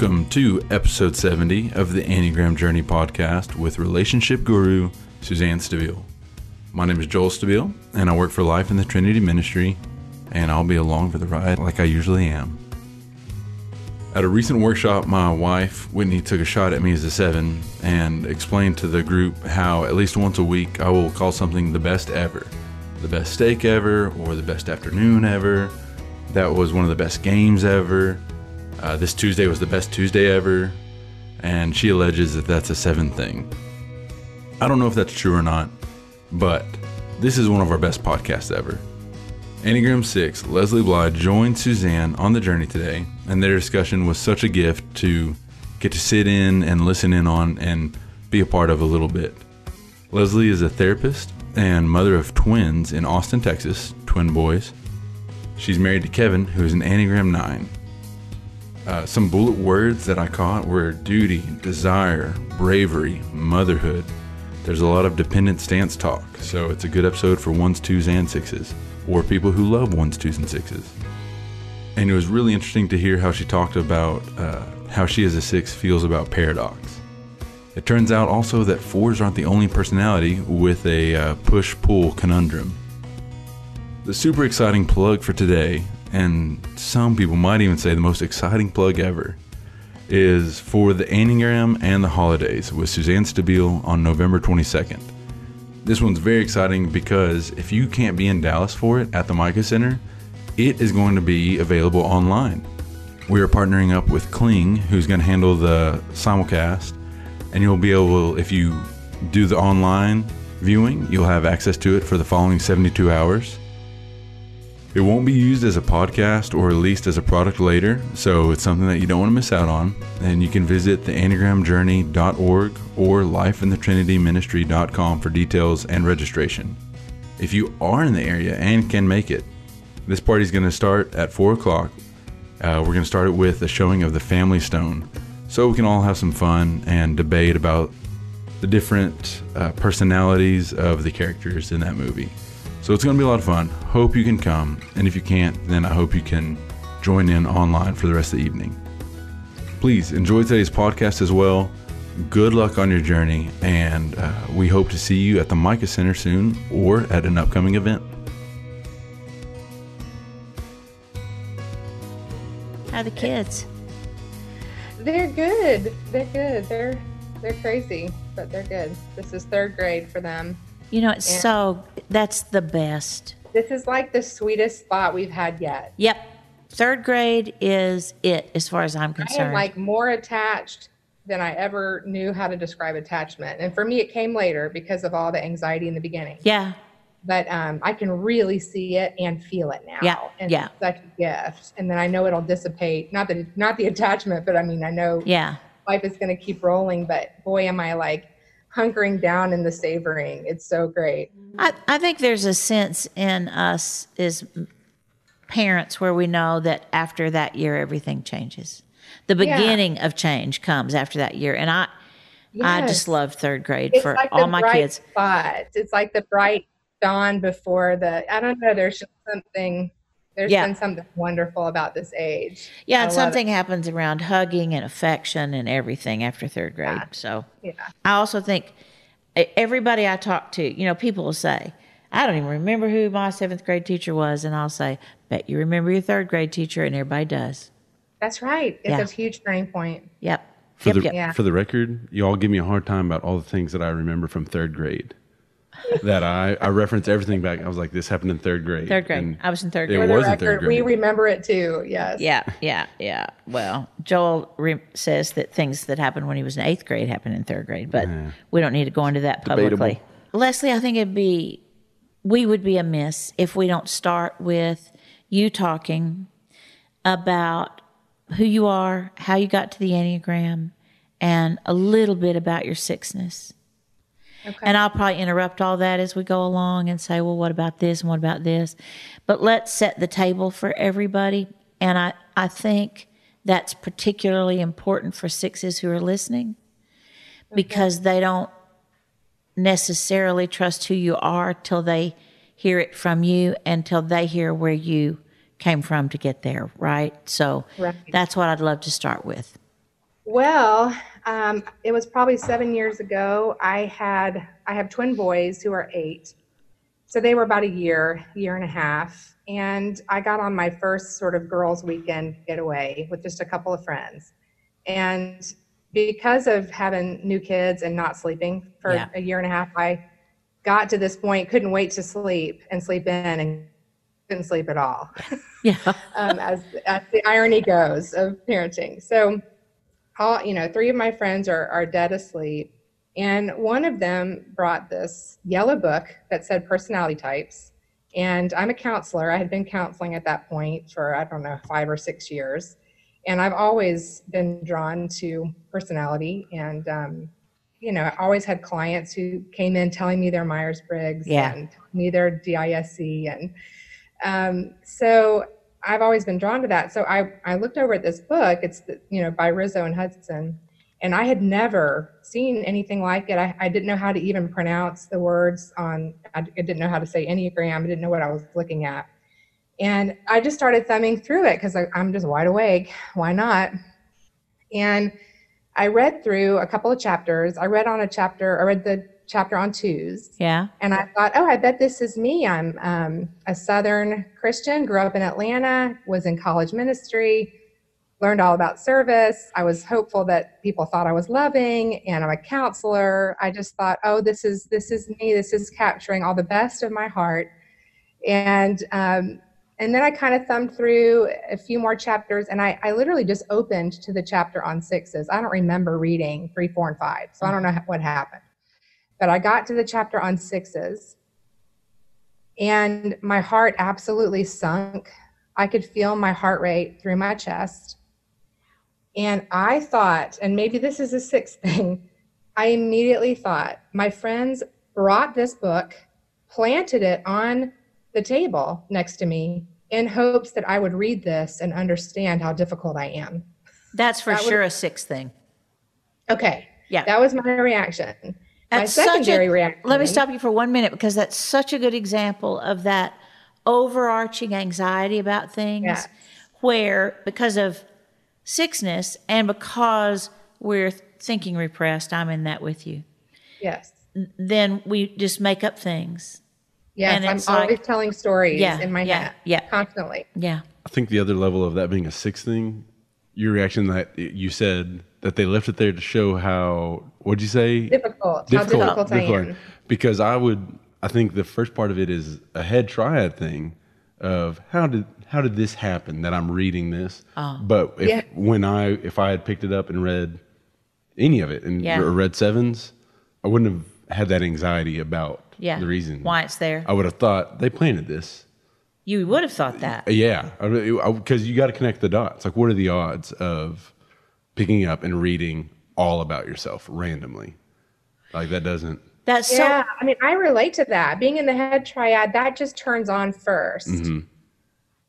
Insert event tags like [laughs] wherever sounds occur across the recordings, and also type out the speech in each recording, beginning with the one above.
Welcome to episode 70 of the Enneagram Journey podcast with relationship guru Suzanne Stabile. My name is Joel Stabile, and I work for Life in the Trinity Ministry, and I'll be along for the ride like I usually am. At a recent workshop, my wife, Whitney, took a shot at me as a seven and explained to the group how at least once a week I will call something the best ever. The best steak ever, or the best afternoon ever. That was one of the best games ever. Uh, this Tuesday was the best Tuesday ever. And she alleges that that's a seven thing. I don't know if that's true or not, but this is one of our best podcasts ever. Enneagram 6, Leslie Bley joined Suzanne on the journey today, and their discussion was such a gift to get to sit in and listen in on and be a part of a little bit. Leslie is a therapist and mother of twins in Austin, Texas, twin boys. She's married to Kevin, who is an Enneagram 9. Uh, some bullet words that I caught were duty, desire, bravery, motherhood. There's a lot of dependent stance talk, so it's a good episode for ones, twos, and sixes or people who love ones, twos, and sixes. And it was really interesting to hear how she talked about uh, how she as a six feels about paradox. It turns out also that fours aren't the only personality with a uh, push pull conundrum. The super exciting plug for today, and some people might even say the most exciting plug ever, is for the Enneagram and the Holidays with Suzanne Stabile on November 22nd. This one's very exciting because if you can't be in Dallas for it at the Micah Center, it is going to be available online. We are partnering up with Kling, who's going to handle the simulcast, and you'll be able, if you do the online viewing, you'll have access to it for the following 72 hours. It won't be used as a podcast or released as a product later, so it's something that you don't want to miss out on. And you can visit theenneagramjourney.org or lifeinthetrinityministry.com for details and registration. If you are in the area and can make it, this party is going to start at 4 o'clock. Uh, we're going to start it with a showing of the Family Stone, so we can all have some fun and debate about the different uh, personalities of the characters in that movie. So it's going to be a lot of fun. Hope you can come. And if you can't, then I hope you can join in online for the rest of the evening. Please enjoy today's podcast as well. Good luck on your journey. And uh, we hope to see you at the Micah Center soon or at an upcoming event. How are the kids? They're good. They're good. They're they're crazy, but they're good. This is third grade for them. You know, it's so that's the best. This is like the sweetest spot we've had yet. Yep. Third grade is it as far as I'm concerned. I am like more attached than I ever knew how to describe attachment. And for me, it came later because of all the anxiety in the beginning. yeah. But um, I can really see it and feel it now. Yeah, And yeah. it's such a gift. And then I know it'll dissipate. Not that not the attachment, but I mean I know Yeah. life is going to keep rolling. But boy, am I like hunkering down in the savoring. It's so great. I, I think there's a sense in us as parents where we know that after that year everything changes. The Yeah. beginning of change comes after that year. And I I just love third grade it's for like all my kids. spot. It's like the bright dawn before the. I don't know. There's just something. There's Yeah. been something wonderful about this age. Yeah, and love something happens around hugging and affection and everything after third grade. So Yeah. I also think everybody I talk to, you know, people will say, I don't even remember who my seventh grade teacher was. And I'll say, bet you remember your third grade teacher. And everybody does. That's right. It's Yeah. a huge turning point. Yep. For, yep, the, yep. For the record, you all give me a hard time about all the things that I remember from third grade. That I, I reference everything back. I was like, this happened in third grade. Third grade. And I was in third grade. For the was in third record, we remember it too. Yes. Yeah, yeah, yeah. Well, Joel re- says that things that happened when he was in eighth grade happened in third grade, but we don't need to go into that publicly. Debatable. Leslie, I think it'd be, we would be amiss if we don't start with you talking about who you are, how you got to the Enneagram, and a little bit about your sixness. Okay. And I'll probably interrupt all that as we go along and say, well, what about this and what about this? But let's set the table for everybody. And I, I think that's particularly important for sixes who are listening because they don't necessarily trust who you are till they hear it from you and till they hear where you came from to get there, right? So Right. that's what I'd love to start with. Well, um, it was probably seven years ago. I had I have twin boys who are eight, so they were about a year, year and a half, and I got on my first sort of girls' weekend getaway with just a couple of friends, and because of having new kids and not sleeping for Yeah. a year and a half, I got to this point, couldn't wait to sleep and sleep in, and couldn't sleep at all Yeah. [laughs] um, as, as the irony goes of parenting. So, all you know, three of my friends are are dead asleep, and one of them brought this yellow book that said personality types. And I'm a counselor. I had been counseling at that point for I don't know five or six years, and I've always been drawn to personality and. Um, you know, I always had clients who came in telling me their Myers Briggs Yeah. and me their DISC and um, so I've always been drawn to that. So I, I looked over at this book. It's the, you know by Riso and Hudson, and I had never seen anything like it. I, I didn't know how to even pronounce the words on. I, didn't know how to say Enneagram. I didn't know what I was looking at, and I just started thumbing through it because I'm just wide awake. Why not? And I read through a couple of chapters. I read on a chapter. I read the chapter on twos. Yeah. And I thought, oh, I bet this is me. I'm um, a Southern Christian, grew up in Atlanta, was in college ministry, learned all about service. I was hopeful that people thought I was loving, and I'm a counselor. I just thought, oh, this is this is me. This is capturing all the best of my heart. And um, and then I kind of thumbed through a few more chapters, and I, I literally just opened to the chapter on sixes. I don't remember reading three, four, and five, so I don't know what happened. But I got to the chapter on sixes, and my heart absolutely sunk. I could feel my heart rate through my chest. And I thought, and maybe this is a sixth [laughs] thing, I immediately thought, my friends brought this book, planted it on the table next to me in hopes that I would read this and understand how difficult I am. That's for That sure a sixth thing. Okay. Yeah. That was my reaction. My That's such a- reaction. Let me stop you for one minute because that's such a good example of that overarching anxiety about things Yes. where because of sixness and because we're thinking repressed, I'm in that with you, Yes. then we just make up things. Yes. And I'm it's like- always telling stories Yeah, in my yeah, head. yeah. Constantly. Yeah. I think the other level of that being a sixth thing, your reaction that you said that they left it there to show how what'd you say? Difficult. How difficult I am. Because I would I think the first part of it is a head triad thing of how did how did this happen that I'm reading this? Oh. But if Yeah. when I if I had picked it up and read any of it and Yeah. read sevens, I wouldn't have had that anxiety about Yeah. the reason why it's there. I would have thought they planted this. You would have thought that. Yeah, because you got to connect the dots. Like, what are the odds of picking up and reading all about yourself randomly? Like that doesn't. That's Yeah, so I mean, I relate to that. Being in the head triad, that just turns on 1st Mm-hmm.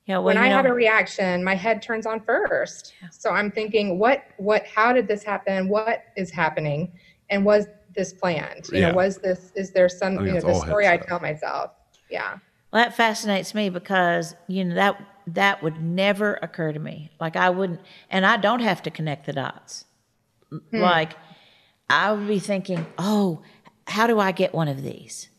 yeah, well, when I know, have a reaction, my head turns on first. So I'm thinking, what, what, how did this happen? What is happening? And was this planned? You Yeah. know, was this, is there some, think you know, the story I tell myself? Yeah. Well, that fascinates me because you know that that would never occur to me. Like I wouldn't, and I don't have to connect the dots. Hmm. Like I would be thinking, oh, how do I get one of these?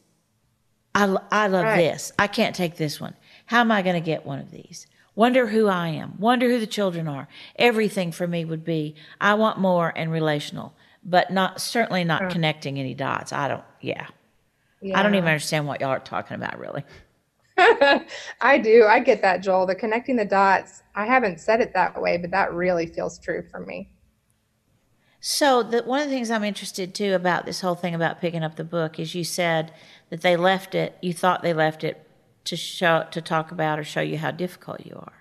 I, I love Right. this. I can't take this one. How am I going to get one of these? Wonder who I am. Wonder who the children are. Everything for me would be I want more and relational, but not certainly not connecting any dots. I don't. Yeah. I don't even understand what y'all are talking about, really. [laughs] I do. I get that, Joel. The connecting the dots. I haven't said it that way, but that really feels true for me. So the, one of the things I'm interested too about this whole thing about picking up the book is you said that they left it. You thought they left it to show to talk about or show you how difficult you are.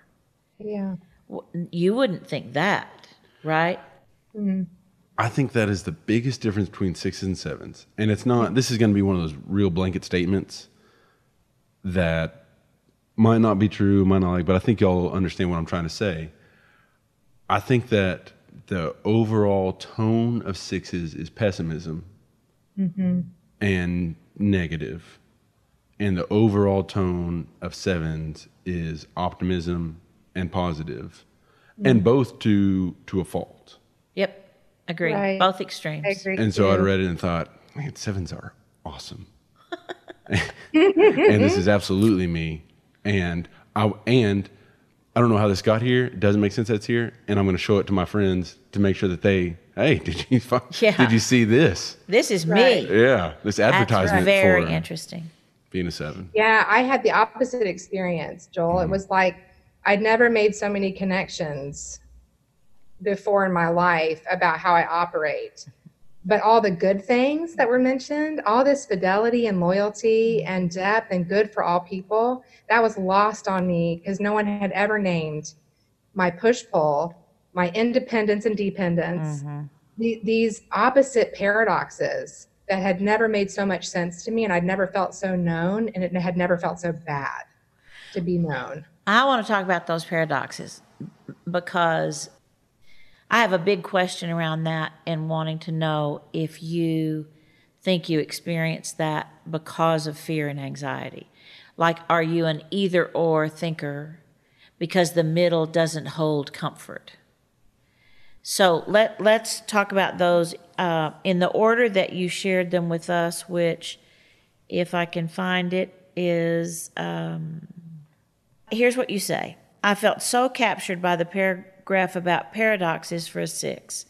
Yeah. You wouldn't think that, right? Mm-hmm. I think that is the biggest difference between sixes and sevens, and it's not. This is going to be one of those real blanket statements that might not be true, might not like, but I think y'all understand what I'm trying to say. I think that the overall tone of sixes is pessimism mm-hmm. and negative, and the overall tone of sevens is optimism and positive. positive, and both to to a fault. Yep. Agree. Right. Both extremes. I agree. And so I too. read it and thought, man, sevens are awesome. [laughs] and this [laughs] is absolutely me. And I and I don't know how this got here. It doesn't make sense that's here. And I'm going to show it to my friends to make sure that they, hey, [laughs] did you fi- Yeah. did you see this? This is Right. me. Yeah, this That's advertisement very for interesting. being a seven. Yeah, I had the opposite experience, Joel. It mm-hmm. was like I'd never made so many connections before in my life about how I operate. But all the good things that were mentioned, all this fidelity and loyalty and depth and good for all people, that was lost on me because no one had ever named my push pull, my independence and dependence, mm-hmm. the, these opposite paradoxes that had never made so much sense to me and I'd never felt so known and it had never felt so bad to be known. I want to talk about those paradoxes because I have a big question around that and wanting to know if you think you experience that because of fear and anxiety. Like, are you an either or thinker because the middle doesn't hold comfort? So let let's talk about those uh, in the order that you shared them with us, which, if I can find it, is um, here's what you say. I felt so captured by the paragraph about paradoxes for a six.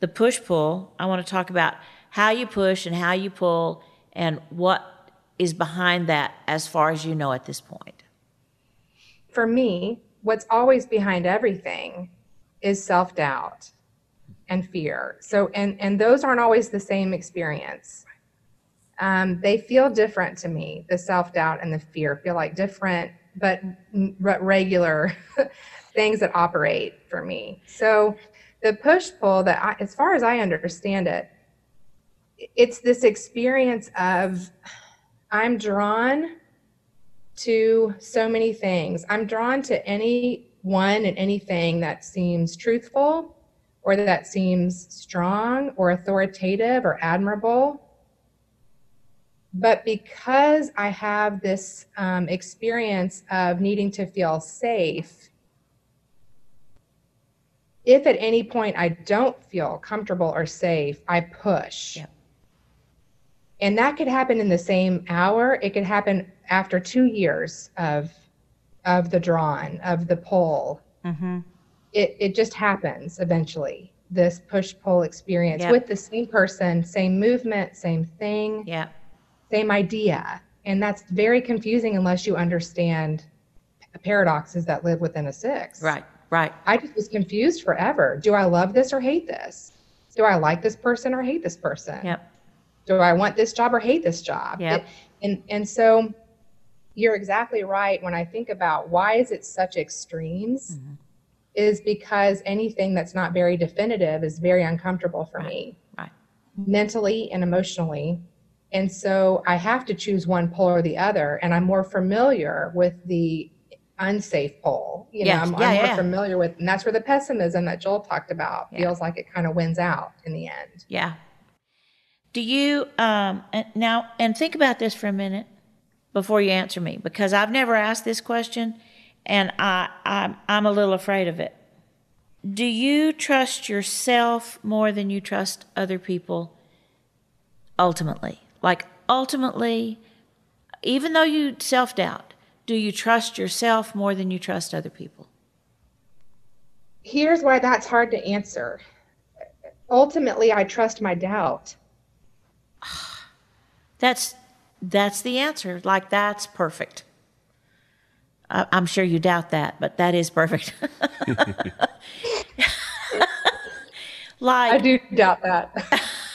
The push pull. I want to talk about how you push and how you pull and what is behind that as far as you know at this point. For me, what's always behind everything is self-doubt and fear. So and and those aren't always the same experience. Um, they feel different to me. The self-doubt and the fear feel like different but regular [laughs] things that operate for me. So the push pull that I, as far as I understand it, it's this experience of I'm drawn to so many things. I'm drawn to anyone and anything that seems truthful or that seems strong or authoritative or admirable. But because I have this um, experience of needing to feel safe, if at any point I don't feel comfortable or safe, I push. Yep. And that could happen in the same hour. It could happen after two years of of the drawn, of the pull. Mm-hmm. It it just happens eventually. This push pull experience with the same person, same movement, same thing Yeah. same idea. And that's very confusing unless you understand paradoxes that live within a six. Right. Right. I just was confused forever. Do I love this or hate this? Do I like this person or hate this person? Yep. Do I want this job or hate this job? Yep. It- and and so you're exactly right when I think about why is it such extremes Mm-hmm. is because anything that's not very definitive is very uncomfortable for me Right. mentally and emotionally. And so I have to choose one pole or the other. And I'm more familiar with the unsafe pole. You know, I'm, Yeah, I'm more yeah. familiar with, and that's where the pessimism that Joel talked about feels like it kind of wins out in the end. Yeah. Do you um now and think about this for a minute before you answer me because I've never asked this question and I I'm I'm a little afraid of it. Do you trust yourself more than you trust other people ultimately? Like ultimately even though you self-doubt, do you trust yourself more than you trust other people? Here's why that's hard to answer. Ultimately, I trust my doubt. [sighs] That's that's the answer. Like that's perfect. I, I'm sure you doubt that, but that is perfect. [laughs] like I do doubt that.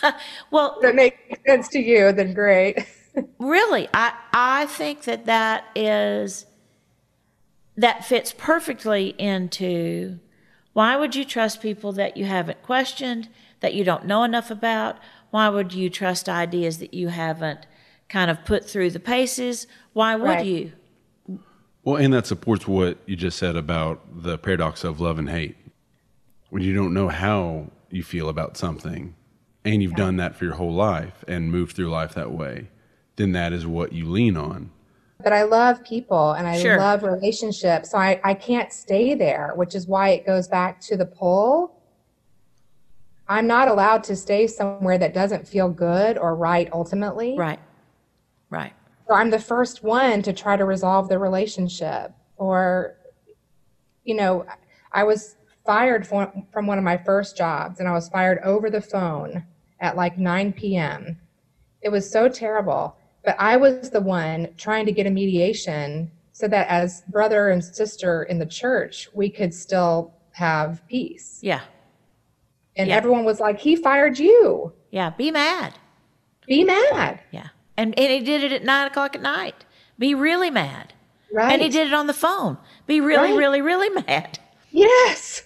[laughs] well, if it makes sense to you, then great. Really, I I think that that is that fits perfectly into why would you trust people that you haven't questioned, that you don't know enough about? Why would you trust ideas that you haven't kind of put through the paces? Why would Right. you? Well, and that supports what you just said about the paradox of love and hate. When you don't know how you feel about something and you've done that for your whole life and moved through life that way, then that is what you lean on. but I love people and I Sure. love relationships. So I, I can't stay there, which is why it goes back to the pull. I'm not allowed to stay somewhere that doesn't feel good or right ultimately. Right. Right. So I'm the first one to try to resolve the relationship. Or, you know, I was fired from, from one of my first jobs and I was fired over the phone at like 9 p.m. It was so terrible. But I was the one trying to get a mediation so that as brother and sister in the church, we could still have peace. Yeah. And Yeah. everyone was like, he fired you. Yeah. Be mad. Be mad. Yeah. And, and he did it at nine o'clock at night. Be really mad. Right. And he did it on the phone. Be really, Right. really, really mad. Yes.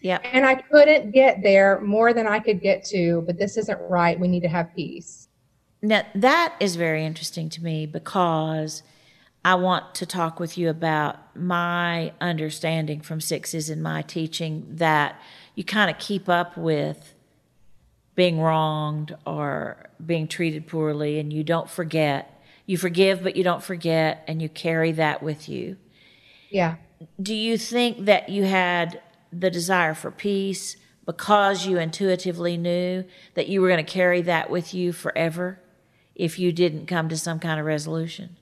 Yeah. And I couldn't get there more than I could get to, but this isn't right. We need to have peace. Now, that is very interesting to me because I want to talk with you about my understanding from sixes in my teaching that you kind of keep up with being wronged or being treated poorly and you don't forget. You forgive, but you don't forget, and you carry that with you. Yeah. Do you think that you had the desire for peace because you intuitively knew that you were going to carry that with you forever if you didn't come to some kind of resolution?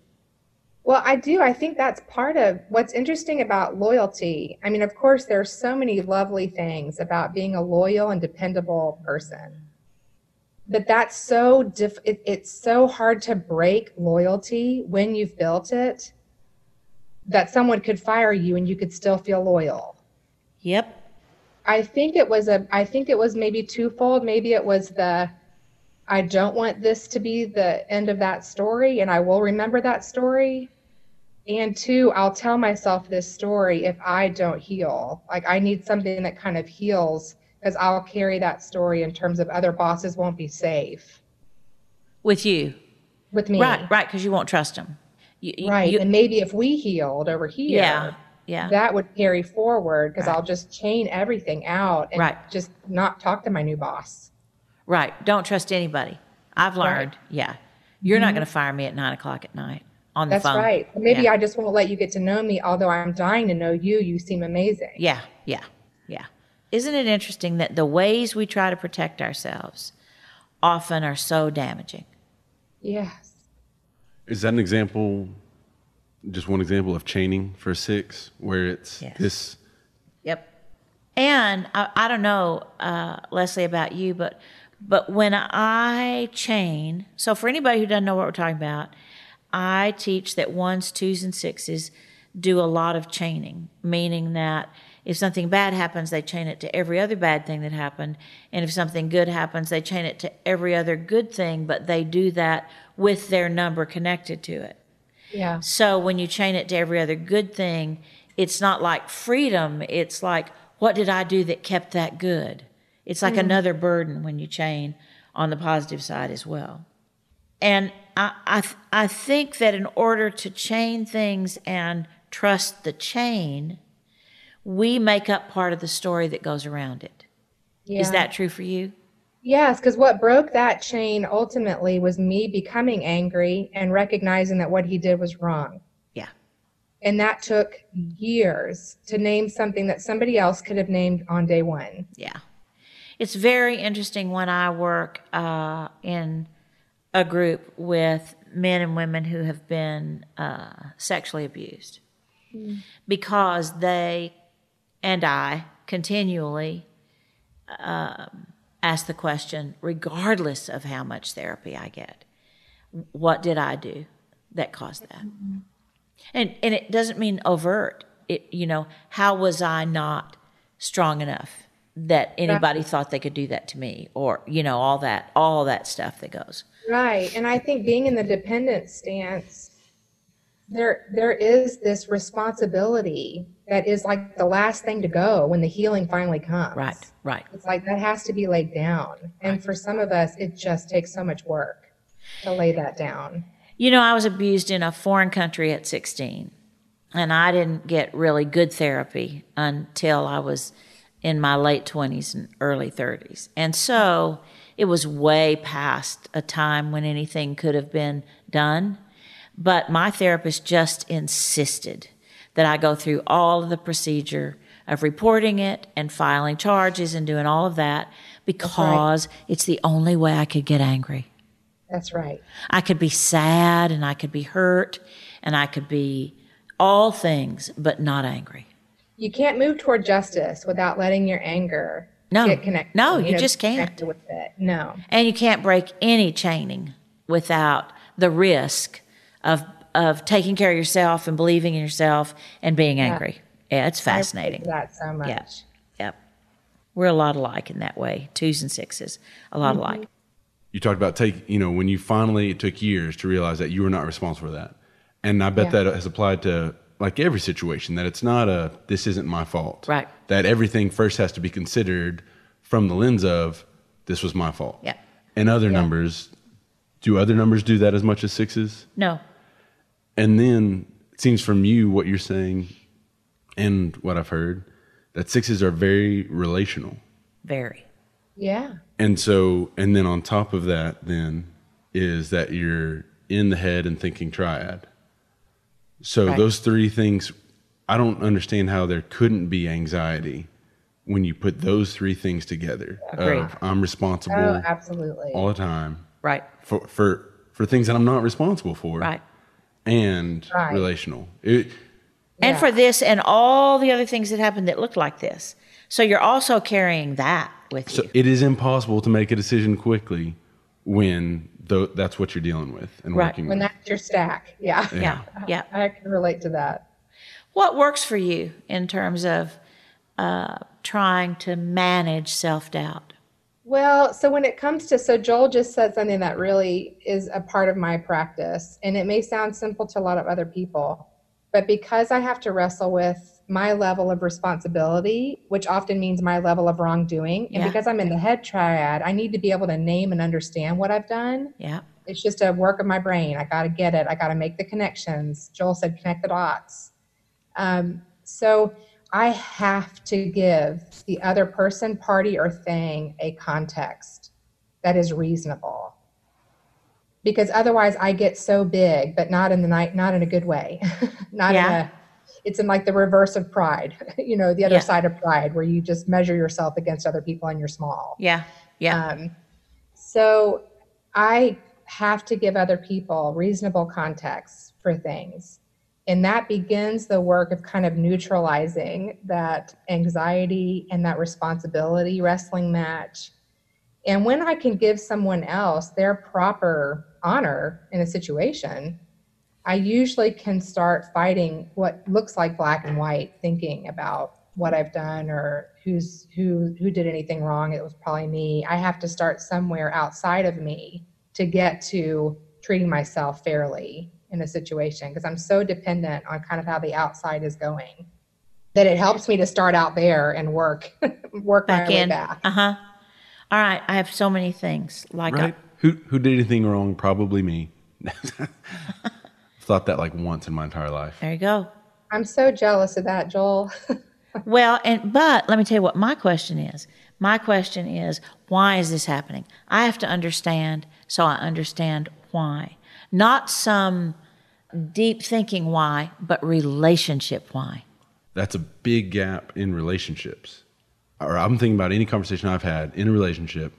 Well, I do. I think that's part of what's interesting about loyalty. I mean, of course, there's so many lovely things about being a loyal and dependable person. But that's so diff- it, it's so hard to break loyalty when you've built it that someone could fire you and you could still feel loyal. Yep. I think it was a I think it was maybe twofold. Maybe it was the I don't want this to be the end of that story and I will remember that story. And two, I'll tell myself this story if I don't heal. Like I need something that kind of heals because I'll carry that story in terms of other bosses won't be safe With you. with me. Right, right, because you won't trust them. You, you- Right. you- and maybe if we healed over here, yeah. Yeah. that would carry forward because Right. I'll just chain everything out and Right. just not talk to my new boss. Right. Don't trust anybody. I've Right. learned. Yeah. You're not going to fire me at nine o'clock at night on the That's phone. right. Maybe Yeah. I just won't let you get to know me, although I'm dying to know you. You seem amazing. Yeah, yeah, yeah. Isn't it interesting that the ways we try to protect ourselves often are so damaging? Yes. Is that an example, just one example of chaining for six, where it's Yes. this? Yep. And I, I don't know, uh, Leslie, about you, but but when I chain, so for anybody who doesn't know what we're talking about, I teach that ones, twos, and sixes do a lot of chaining, meaning that if something bad happens, they chain it to every other bad thing that happened. And if something good happens, they chain it to every other good thing, but they do that with their number connected to it. Yeah. So when you chain it to every other good thing, it's not like freedom. It's like, what did I do that kept that good? It's like mm. another burden when you chain on the positive side as well. And I, I, I think that in order to chain things and trust the chain, we make up part of the story that goes around it. Is Yeah. that true for you? Yes, because what broke that chain ultimately was me becoming angry and recognizing that what he did was wrong. Yeah. And that took years to name something that somebody else could have named on day one. Yeah. It's very interesting when I work uh, in a group with men and women who have been uh, sexually abused because they and I continually um, ask the question, regardless of how much therapy I get, what did I do that caused that? And and it doesn't mean overt. It you know, how was I not strong enough that anybody thought they could do that to me or you know all that all that stuff that goes. Right. And I think being in the dependent stance, there there is this responsibility that is like the last thing to go when the healing finally comes. Right, right. It's like that has to be laid down. And for some of us, it just takes so much work to lay that down. You know, I was abused in a foreign country at 16, and I didn't get really good therapy until I was in my late 20s and early 30s. And so it was way past a time when anything could have been done. But my therapist just insisted that I go through all of the procedure of reporting it and filing charges and doing all of that because it's the only way I could get angry. That's right. I could be sad and I could be hurt and I could be all things, but not angry. You can't move toward justice without letting your anger No. get connected. No, you know, just can't. With it. No. And you can't break any chaining without the risk of of taking care of yourself and believing in yourself and being angry. Yeah, it's fascinating. appreciate that so much. Yeah. Yep. We're a lot alike in that way. Twos and sixes, a lot mm-hmm. alike. You talked about take, you know, when you finally it took years to realize that you were not responsible for that. And I bet Yeah. that has applied to like every situation that it's not a this isn't my fault. Right. That everything first has to be considered from the lens of this was my fault. Yeah. And other numbers do other numbers do that as much as sixes? No. And then it seems from you what you're saying and what I've heard that sixes are very relational. Very. Yeah. And so, and then on top of that, then is that you're in the head and thinking triad. So Right. those three things, I don't understand how there couldn't be anxiety when you put those three things together. Agreed. Of, I'm responsible Oh, absolutely. all the time Right. for for for things that I'm not responsible for, Right. and Right. relational. It, And Yeah. for this and all the other things that happened that looked like this. So you're also carrying that with so you. it is impossible to make a decision quickly when tho- that's what you're dealing with and Right. working when with. that's your stack. Yeah. Yeah. Yeah. [laughs] I can relate to that. What works for you in terms of uh, trying to manage self doubt? Well, so when it comes to, so Joel just said something that really is a part of my practice, and it may sound simple to a lot of other people, but because I have to wrestle with my level of responsibility, which often means my level of wrongdoing, and Yeah. because I'm in the head triad, I need to be able to name and understand what I've done. Yeah. It's just a work of my brain. I got to get it. I got to make the connections. Joel said, connect the dots. Um, so I have to give the other person, party, or thing a context that is reasonable. Because otherwise, I get so big, but not in the night, not in a good way. [laughs] not Yeah. in a. It's in like the reverse of pride. [laughs] you know, the other Yeah. side of pride, where you just measure yourself against other people and you're small. Yeah. Yeah. Um, so I have to give other people reasonable context for things. And that begins the work of kind of neutralizing that anxiety and that responsibility wrestling match. And when I can give someone else their proper honor in a situation, I usually can start fighting what looks like black and white thinking about what I've done or who's who who did anything wrong. It was probably me. I have to start somewhere outside of me to get to treating myself fairly in a situation because I'm so dependent on kind of how the outside is going that it helps me to start out there and work [laughs] work Back my way in. back. Uh huh. All right. I have so many things. Like, Right? Who who did anything wrong? Probably me. [laughs] Thought that like once in my entire life. there you go. I'm so jealous of that, Joel. [laughs] Well, and but let me tell you what my question is. My question is, why is this happening? I have to understand so I understand why. Not some deep thinking why, but relationship why. That's a big gap in relationships. Or I'm thinking about any conversation I've had in a relationship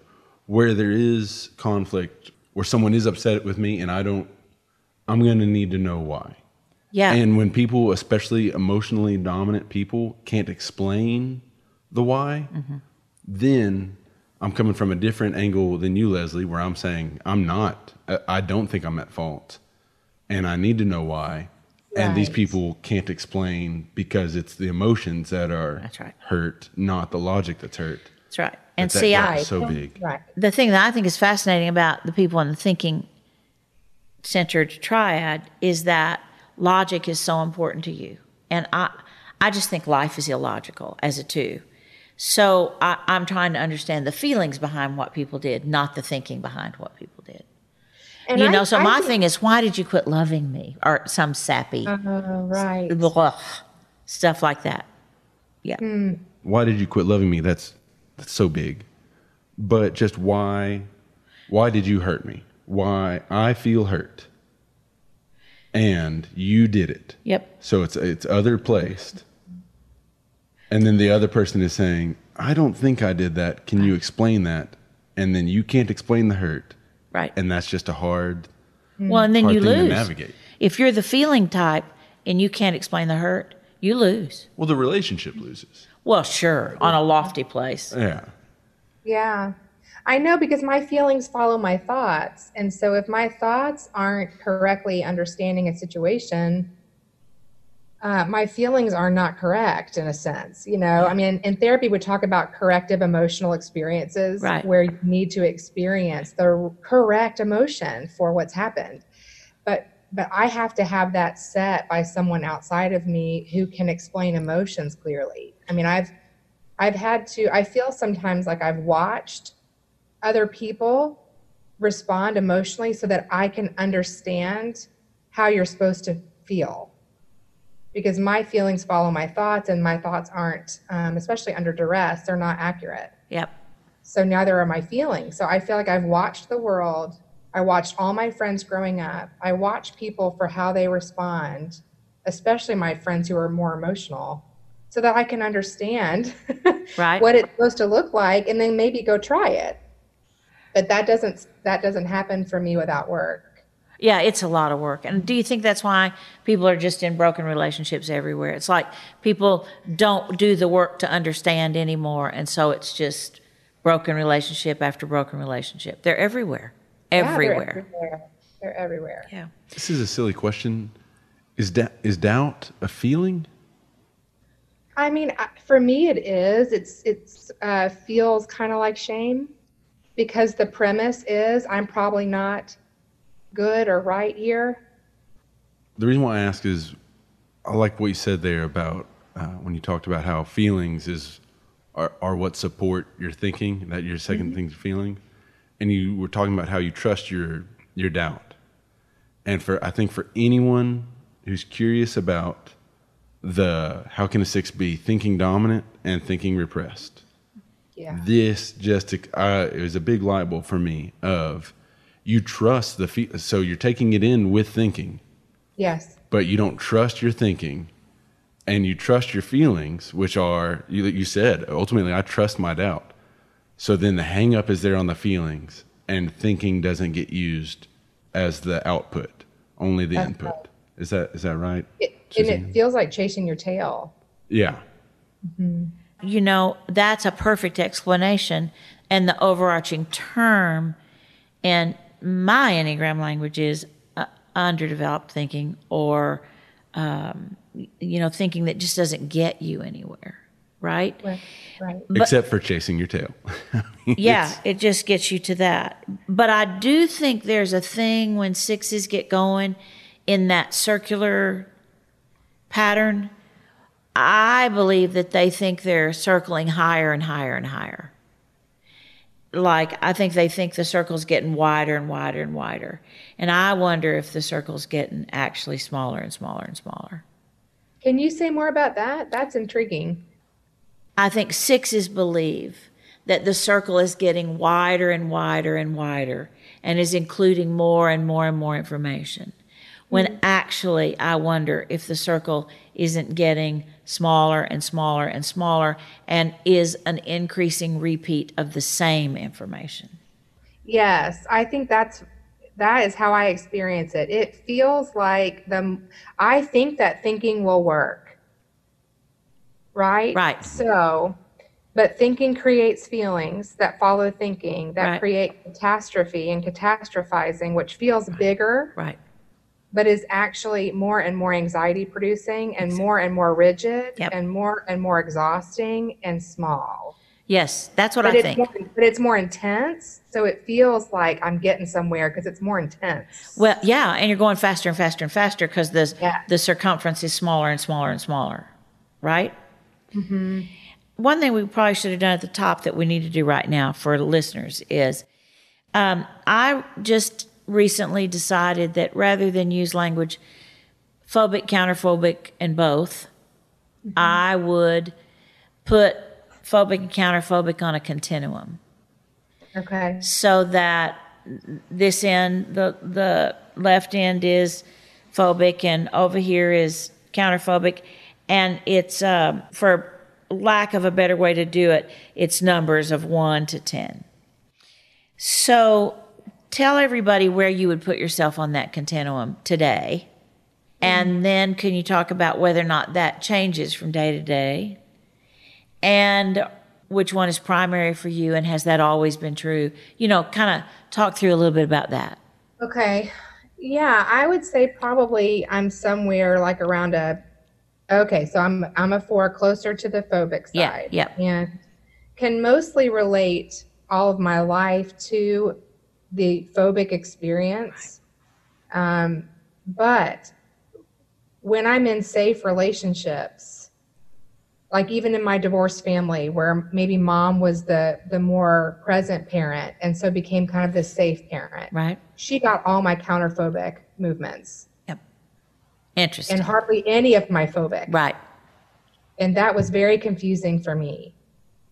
where there is conflict, where someone is upset with me and I don't, I'm going to need to know why. Yeah. And when people, especially emotionally dominant people, can't explain the why, mm-hmm. then I'm coming from a different angle than you, Leslie, where I'm saying I'm not, I- I don't think I'm at fault, and I need to know why. And these people can't explain because it's the emotions that are right. hurt, not the logic that's hurt. That's right. And that see, I, so big. Right. the thing that I think is fascinating about the people in the thinking centered triad is that logic is so important to you. And I, I just think life is illogical as a two. So I, I'm trying to understand the feelings behind what people did, not the thinking behind what people did. And you I- know, so I my think- thing is, why did you quit loving me? Or some sappy Oh, right. blah, stuff like that. Yeah. Hmm. why did you quit loving me that's that's so big but just why why did you hurt me why i feel hurt and you did it Yep. so it's it's other placed and then the other person is saying I don't think I did that. Can you explain that? And then you can't explain the hurt. Right. And that's just a hard, hmm. well, and then hard you lose. navigate. If you're the feeling type and you can't explain the hurt, you lose. Well, the relationship loses. Well, sure, on a lofty place. Yeah. Yeah. I know because my feelings follow my thoughts. And so if my thoughts aren't correctly understanding a situation, uh, my feelings are not correct in a sense. You know, I mean, in therapy, we talk about corrective emotional experiences Right. where you need to experience the correct emotion for what's happened. But but I have to have that set by someone outside of me who can explain emotions clearly. I mean, I've I've had to I feel sometimes like I've watched other people respond emotionally so that I can understand how you're supposed to feel. Because my feelings follow my thoughts, and my thoughts aren't, um, especially under duress, they're not accurate. Yep. So neither are my feelings. So I feel like I've watched the world. I watched all my friends growing up. I watch people for how they respond, especially my friends who are more emotional, so that I can understand [laughs] Right. what it's supposed to look like and then maybe go try it. But that doesn't that doesn't happen for me without work. Yeah, it's a lot of work. And do you think that's why people are just in broken relationships everywhere? It's like people don't do the work to understand anymore. And so it's just broken relationship after broken relationship. They're everywhere. Yeah, they're Everywhere. everywhere. They're everywhere. Yeah. This is a silly question. Is da- is doubt a feeling? I mean, for me, it is. It's it's uh, feels kind of like shame because the premise is I'm probably not good or right here. The reason why I ask is I like what you said there about uh, when you talked about how feelings is are, are what support your thinking, that your 2nd thing's feeling, and you were talking about how you trust your your doubt. And for I think for anyone who's curious about the how can a six be thinking dominant and thinking repressed, Yeah. this just uh, it was a big light bulb for me of you trust the fe- so you're taking it in with thinking. Yes. but you don't trust your thinking and you trust your feelings which are you, you said ultimately i trust my doubt. So then the hang up is there on the feelings and thinking doesn't get used as the output only the That's input. is that is that right It, and it feels like chasing your tail. yeah You know, that's a perfect explanation. And the overarching term in my Enneagram language is uh, underdeveloped thinking or, um, you know, thinking that just doesn't get you anywhere. Right? Right. Right. except for chasing your tail [laughs] Yeah, it just gets you to that. But I do think there's a thing when sixes get going in that circular pattern. I believe that they think they're circling higher and higher and higher. Like, I think they think the circle's getting wider and wider and wider. And I wonder if the circle's getting actually smaller and smaller and smaller. Can you say more about that? That's intriguing. I think sixes believe that the circle is getting wider and wider and wider and is including more and more and more information. When hmm. actually, I wonder if the circle isn't getting smaller and smaller and smaller and is an increasing repeat of the same information. Yes, I think that's that is how I experience it. It feels like the I think that thinking will work. Right? Right. So, but thinking creates feelings that follow thinking that Right. create catastrophe and catastrophizing which feels bigger Right. But is actually more and more anxiety producing and more and more rigid Yep. and more and more exhausting and small. Yes, that's what But I think. more, but it's more intense, so it feels like I'm getting somewhere because it's more intense. Well, yeah, and you're going faster and faster and faster because the Yeah. the circumference is smaller and smaller and smaller, right? Mm-hmm. One thing we probably should have done at the top that we need to do right now for listeners is, um, I just recently decided that rather than use language phobic, counterphobic, and both, I would put phobic and counterphobic on a continuum okay. so that this end, the the left end is phobic, and over here is counterphobic, and it's um, for lack of a better way to do it, it's numbers of one to 10. So tell everybody where you would put yourself on that continuum today. And mm-hmm. then can you talk about whether or not that changes from day to day? And which one is primary for you and has that always been true? You know, kind of talk through a little bit about that. Okay. Yeah, I would say probably I'm somewhere like around a okay, so I'm I'm a four closer to the phobic side. Yeah, yeah. And can mostly relate all of my life to the phobic experience. Um, but when I'm in safe relationships, like even in my divorced family where maybe mom was the the more present parent and so became kind of the safe parent. Right. She got all my counterphobic movements Yep. Interesting. and hardly any of my phobic. right. And that was very confusing for me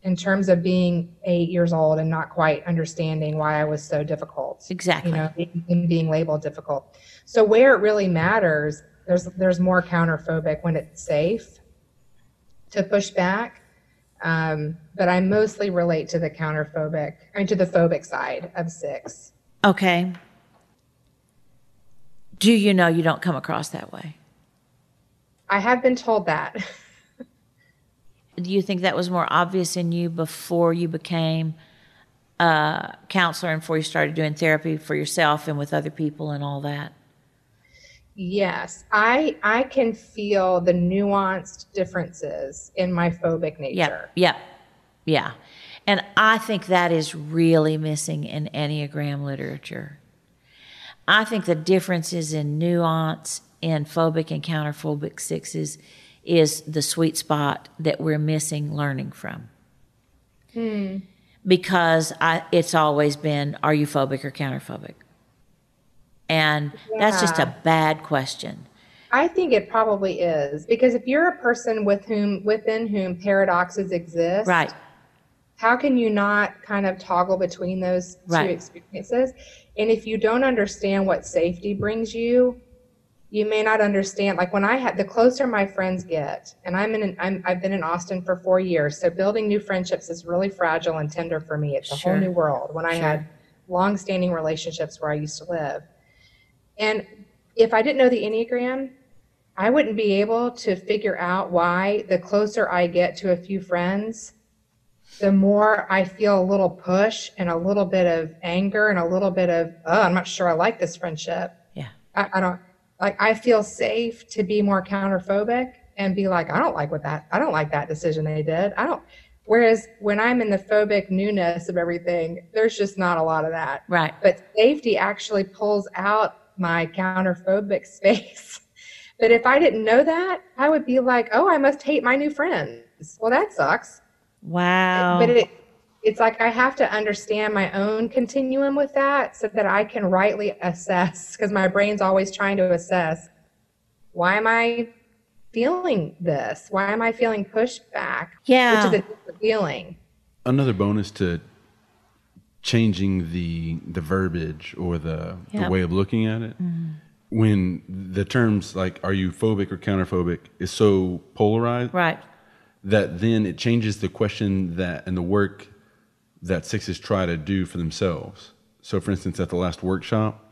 in terms of being eight years old and not quite understanding why I was so difficult. Exactly. You know, and being labeled difficult. So where it really matters, there's there's more counterphobic when it's safe to push back. Um, but I mostly relate to the counterphobic, I mean to the phobic side of six. Okay. Do you know you don't come across that way? I have been told that. [laughs] Do you think that was more obvious in you before you became a counselor and before you started doing therapy for yourself and with other people and all that? Yes, I I can feel the nuanced differences in my phobic nature. Yeah, yeah, yeah. And I think that is really missing in Enneagram literature. I think the differences in nuance in phobic and counterphobic sixes is the sweet spot that we're missing learning from. Hmm. Because I, it's always been, are you phobic or counterphobic? And that's just a bad question. I think it probably is because if you're a person with whom within whom paradoxes exist, Right. how can you not kind of toggle between those two experiences? And if you don't understand what safety brings you, you may not understand. Like when I had the closer my friends get, and I'm in, an, I'm, I've been in Austin for four years, so building new friendships is really fragile and tender for me. It's a Sure. whole new world. When I Sure. had long-standing relationships where I used to live, and if I didn't know the Enneagram, I wouldn't be able to figure out why the closer I get to a few friends, the more I feel a little push and a little bit of anger and a little bit of, oh, I'm not sure I like this friendship. Yeah. I, I don't like, I feel safe to be more counterphobic and be like, I don't like what that, I don't like that decision they did. I don't. Whereas when I'm in the phobic newness of everything, there's just not a lot of that Right. but safety actually pulls out my counterphobic [laughs] space. But if I didn't know that, I would be like, "Oh, I must hate my new friends." Well, that sucks. Wow. But it it's like I have to understand my own continuum with that so that I can rightly assess because my brain's always trying to assess why am I feeling this? Why am I feeling pushback? Yeah. Which is a feeling. Another bonus to changing the the verbiage or the, Yeah. the way of looking at it mm-hmm. when the terms like are you phobic or counterphobic is so polarized right. that then it changes the question that and the work that sixes try to do for themselves. So, for instance, at the last workshop,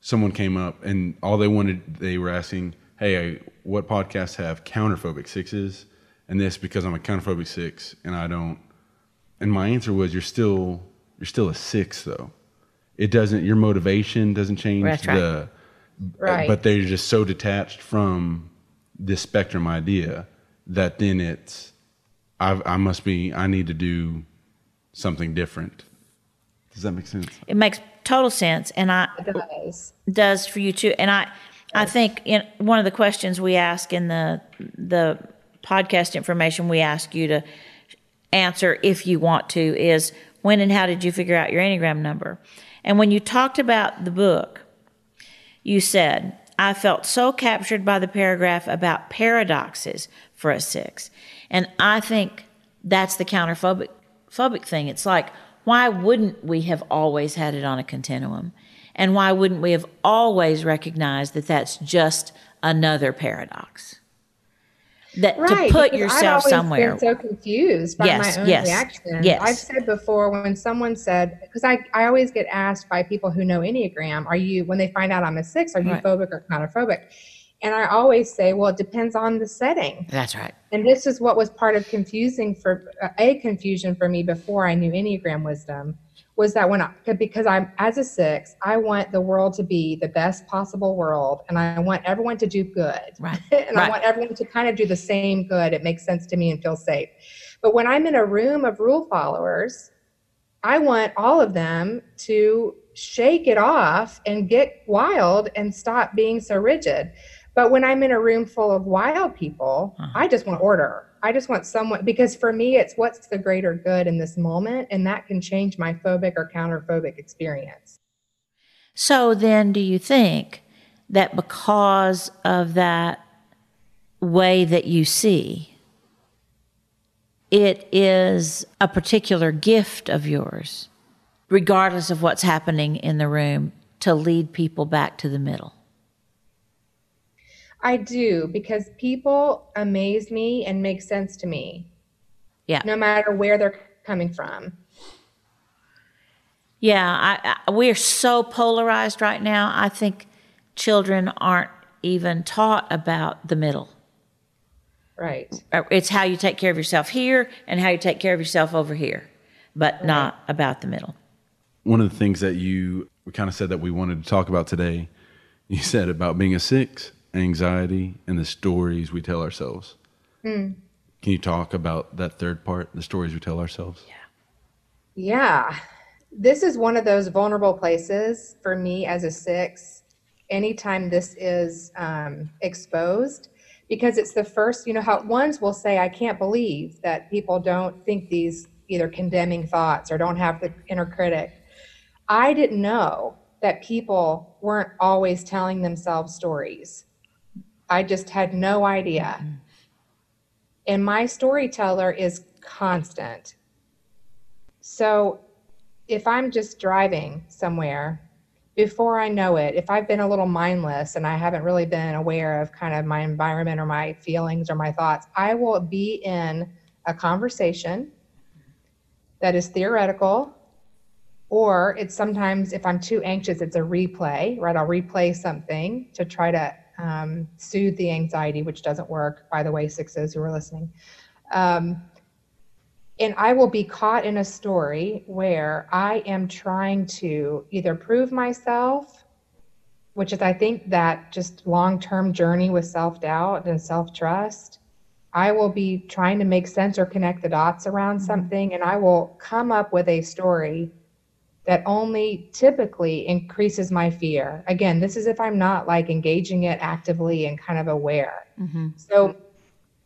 someone came up and all they wanted, they were asking, Hey, what podcasts have counterphobic sixes? And this because I'm a counterphobic six and I don't. And my answer was, You're still, you're still a six though. It doesn't, your motivation doesn't change. That's right. The, Right. But they're just so detached from this spectrum idea that then it's, I, I must be, I need to do something different. Does that make sense? It makes total sense. And I, It does. does for you too. And I, I think in one of the questions we ask in the the podcast information we ask you to answer if you want to is when and how did you figure out your enneagram number? And when you talked about the book, you said I felt so captured by the paragraph about paradoxes for a six, and I think that's the counterphobic phobic thing. It's like why wouldn't we have always had it on a continuum? And why wouldn't we have always recognized that that's just another paradox? that Right, to put yourself I've somewhere. Been so confused by Yes, my own yes, reaction. yes. I've said before when someone said because I, I always get asked by people who know Enneagram, are you when they find out I'm a six, are you Right. phobic or counterphobic? And I always say, well, it depends on the setting. That's right. And this is what was part of confusing for uh, a confusion for me before I knew Enneagram wisdom was that when I because I'm as a six, I want the world to be the best possible world, and I want everyone to do good, Right. [laughs] and Right. I want everyone to kind of do the same good. It makes sense to me and feel safe. But when I'm in a room of rule followers, I want all of them to shake it off and get wild and stop being so rigid. But when I'm in a room full of wild people, Uh-huh. I just want order. I just want someone because for me, it's what's the greater good in this moment, and that can change my phobic or counterphobic experience. So then, do you think that because of that way that you see, it is a particular gift of yours, regardless of what's happening in the room, to lead people back to the middle? I do because people amaze me and make sense to me, Yeah. no matter where they're coming from. Yeah, I, I, we're so polarized right now. I think children aren't even taught about the middle. Right. Uh, It's how you take care of yourself here and how you take care of yourself over here, but not about the middle. One of the things that you we kind of said that we wanted to talk about today, you said about being a six, anxiety, and the stories we tell ourselves. Can you talk about that third part, the stories we tell ourselves? Yeah. This is one of those vulnerable places for me as a six. Anytime this is um, exposed, because it's the first, you know, how ones will say, I can't believe that people don't think these either condemning thoughts or don't have the inner critic. I didn't know that people weren't always telling themselves stories. I just had no idea. Mm-hmm. And my storyteller is constant. So if I'm just driving somewhere, before I know it, if I've been a little mindless and I haven't really been aware of kind of my environment or my feelings or my thoughts, I will be in a conversation that is theoretical. Or it's sometimes, if I'm too anxious, it's a replay, right? I'll replay something to try to um, soothe the anxiety, which doesn't work, by the way, sixes who are listening. Um, and I will be caught in a story where I am trying to either prove myself, which is, I think, that just long term journey with self doubt and self trust. I will be trying to make sense or connect the dots around something, and I will come up with a story that only typically increases my fear. Again, this is if I'm not like engaging it actively and kind of aware. So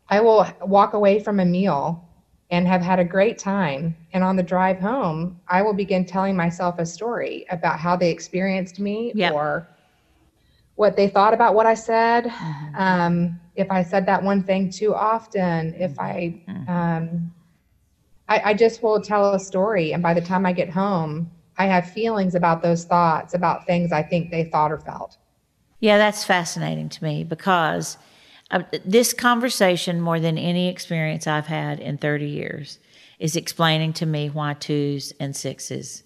I will walk away from a meal and have had a great time. And on the drive home, I will begin telling myself a story about how they experienced me Yep. or what they thought about what I said. Um, if I said that one thing too often, if I, um, I, I just will tell a story. And by the time I get home, I have feelings about those thoughts, about things I think they thought or felt. Yeah, that's fascinating to me because uh, this conversation, more than any experience I've had in 30 years, is explaining to me why twos and sixes,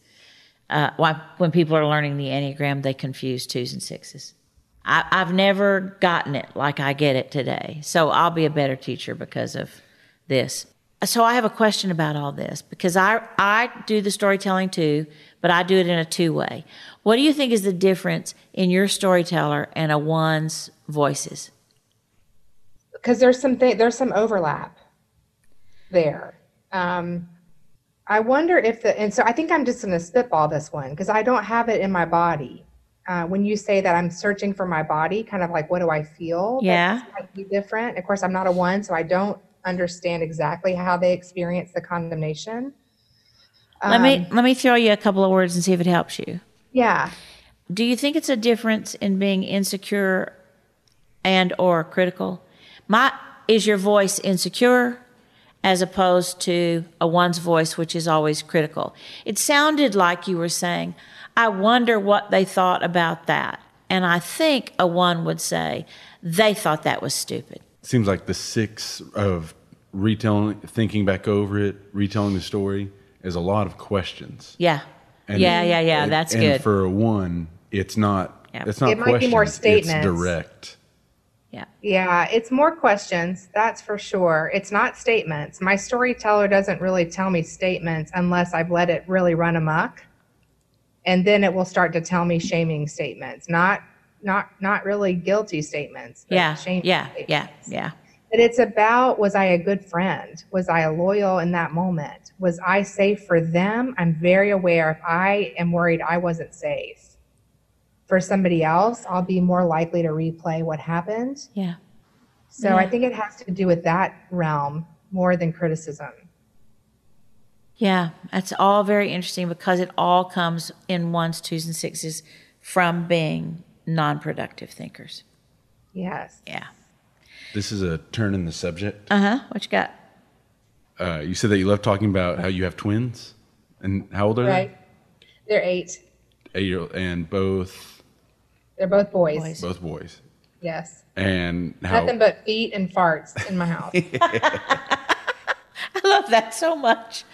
uh, why when people are learning the Enneagram, they confuse twos and sixes. I, I've never gotten it like I get it today. So I'll be a better teacher because of this. So I have a question about all this because I, I do the storytelling too, but I do it in a two way. What do you think is the difference in your storyteller and a one's voices? because there's some th- there's some overlap there. Um, I wonder if the and so I think I'm just going to spitball this one because I don't have it in my body. Uh, when you say that I'm searching for my body, kind of like what do I feel? Yeah. Slightly different. Of course, I'm not a one, so I don't understand exactly how they experience the condemnation. Let me Um, let me throw you a couple of words and see if it helps you. Yeah. Do you think it's a difference in being insecure and or critical? My is your voice insecure as opposed to a one's voice which is always critical. It sounded like you were saying, I wonder what they thought about that. And I think a one would say, they thought that was stupid. seems like the six of retelling, thinking back over it, retelling the story is a lot of questions. Yeah. And- yeah, yeah, yeah. and- That's and good. for one, it's not. Yeah. It's not It might be more questions, It's direct. yeah. Yeah, it's more questions, that's for sure. It's not statements. My storyteller doesn't really tell me statements unless I've let it really run amok. And then it will start to tell me shaming statements, not not not really guilty statements. but Yeah. shaming Yeah. Yeah. Yeah. But it's about was I a good friend? Was I loyal in that moment? Was I safe for them? I'm very aware if I am worried I wasn't safe for somebody else, I'll be more likely to replay what happened. Yeah. So I think it has to do with that realm more than criticism. Yeah, that's all very interesting because it all comes in ones, twos, and sixes from being non productive thinkers. Yes. Yeah. This is a turn in the subject. Uh huh. What you got? Uh, you said that you love talking about how you have twins, and how old are Right. They're eight. Eight year old, and both They're both boys. Boys. both boys. Yes. And how Nothing but feet and farts in my house. [laughs] [laughs] I love that so much.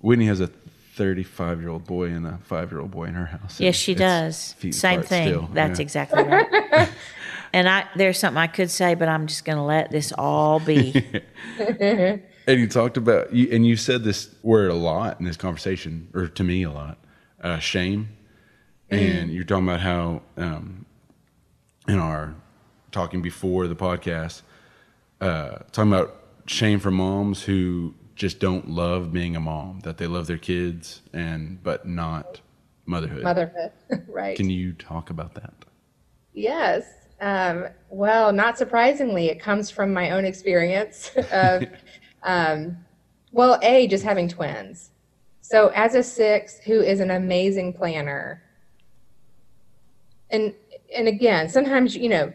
Whitney has a 35 year old boy and a five year old boy in her house. Yes, she does. feet Same thing. still, That's yeah. exactly right. [laughs] and I there's something I could say, but I'm just going to let this all be. [laughs] And you talked about, you, and you said this word a lot in this conversation, or to me a lot, uh, shame. And you're talking about how, um, in our talking before the podcast, uh, talking about shame for moms who just don't love being a mom, that they love their kids and but not motherhood. Motherhood. [laughs] right. Can you talk about that? Yes. Um, well, not surprisingly, it comes from my own experience [laughs] of, um, well, A, just having twins. So, as a six who is an amazing planner, and and again, sometimes you know,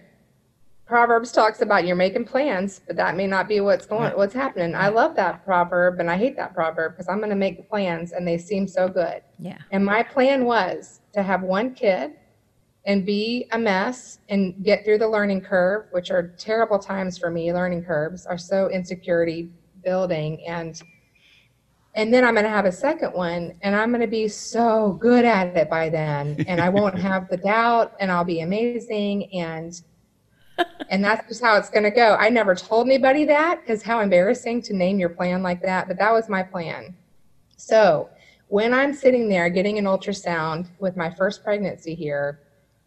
Proverbs talks about you're making plans, but that may not be what's going, what's happening. I love that proverb, and I hate that proverb because I'm going to make plans, and they seem so good. Yeah. And my plan was to have one kid and be a mess and get through the learning curve, which are terrible times for me. Learning curves are so insecurity building and and then I'm going to have a second one and I'm going to be so good at it by then and I won't [laughs] have the doubt and I'll be amazing and and that's just how it's going to go. I never told anybody that because how embarrassing to name your plan like that, but that was my plan. So, when I'm sitting there getting an ultrasound with my first pregnancy here,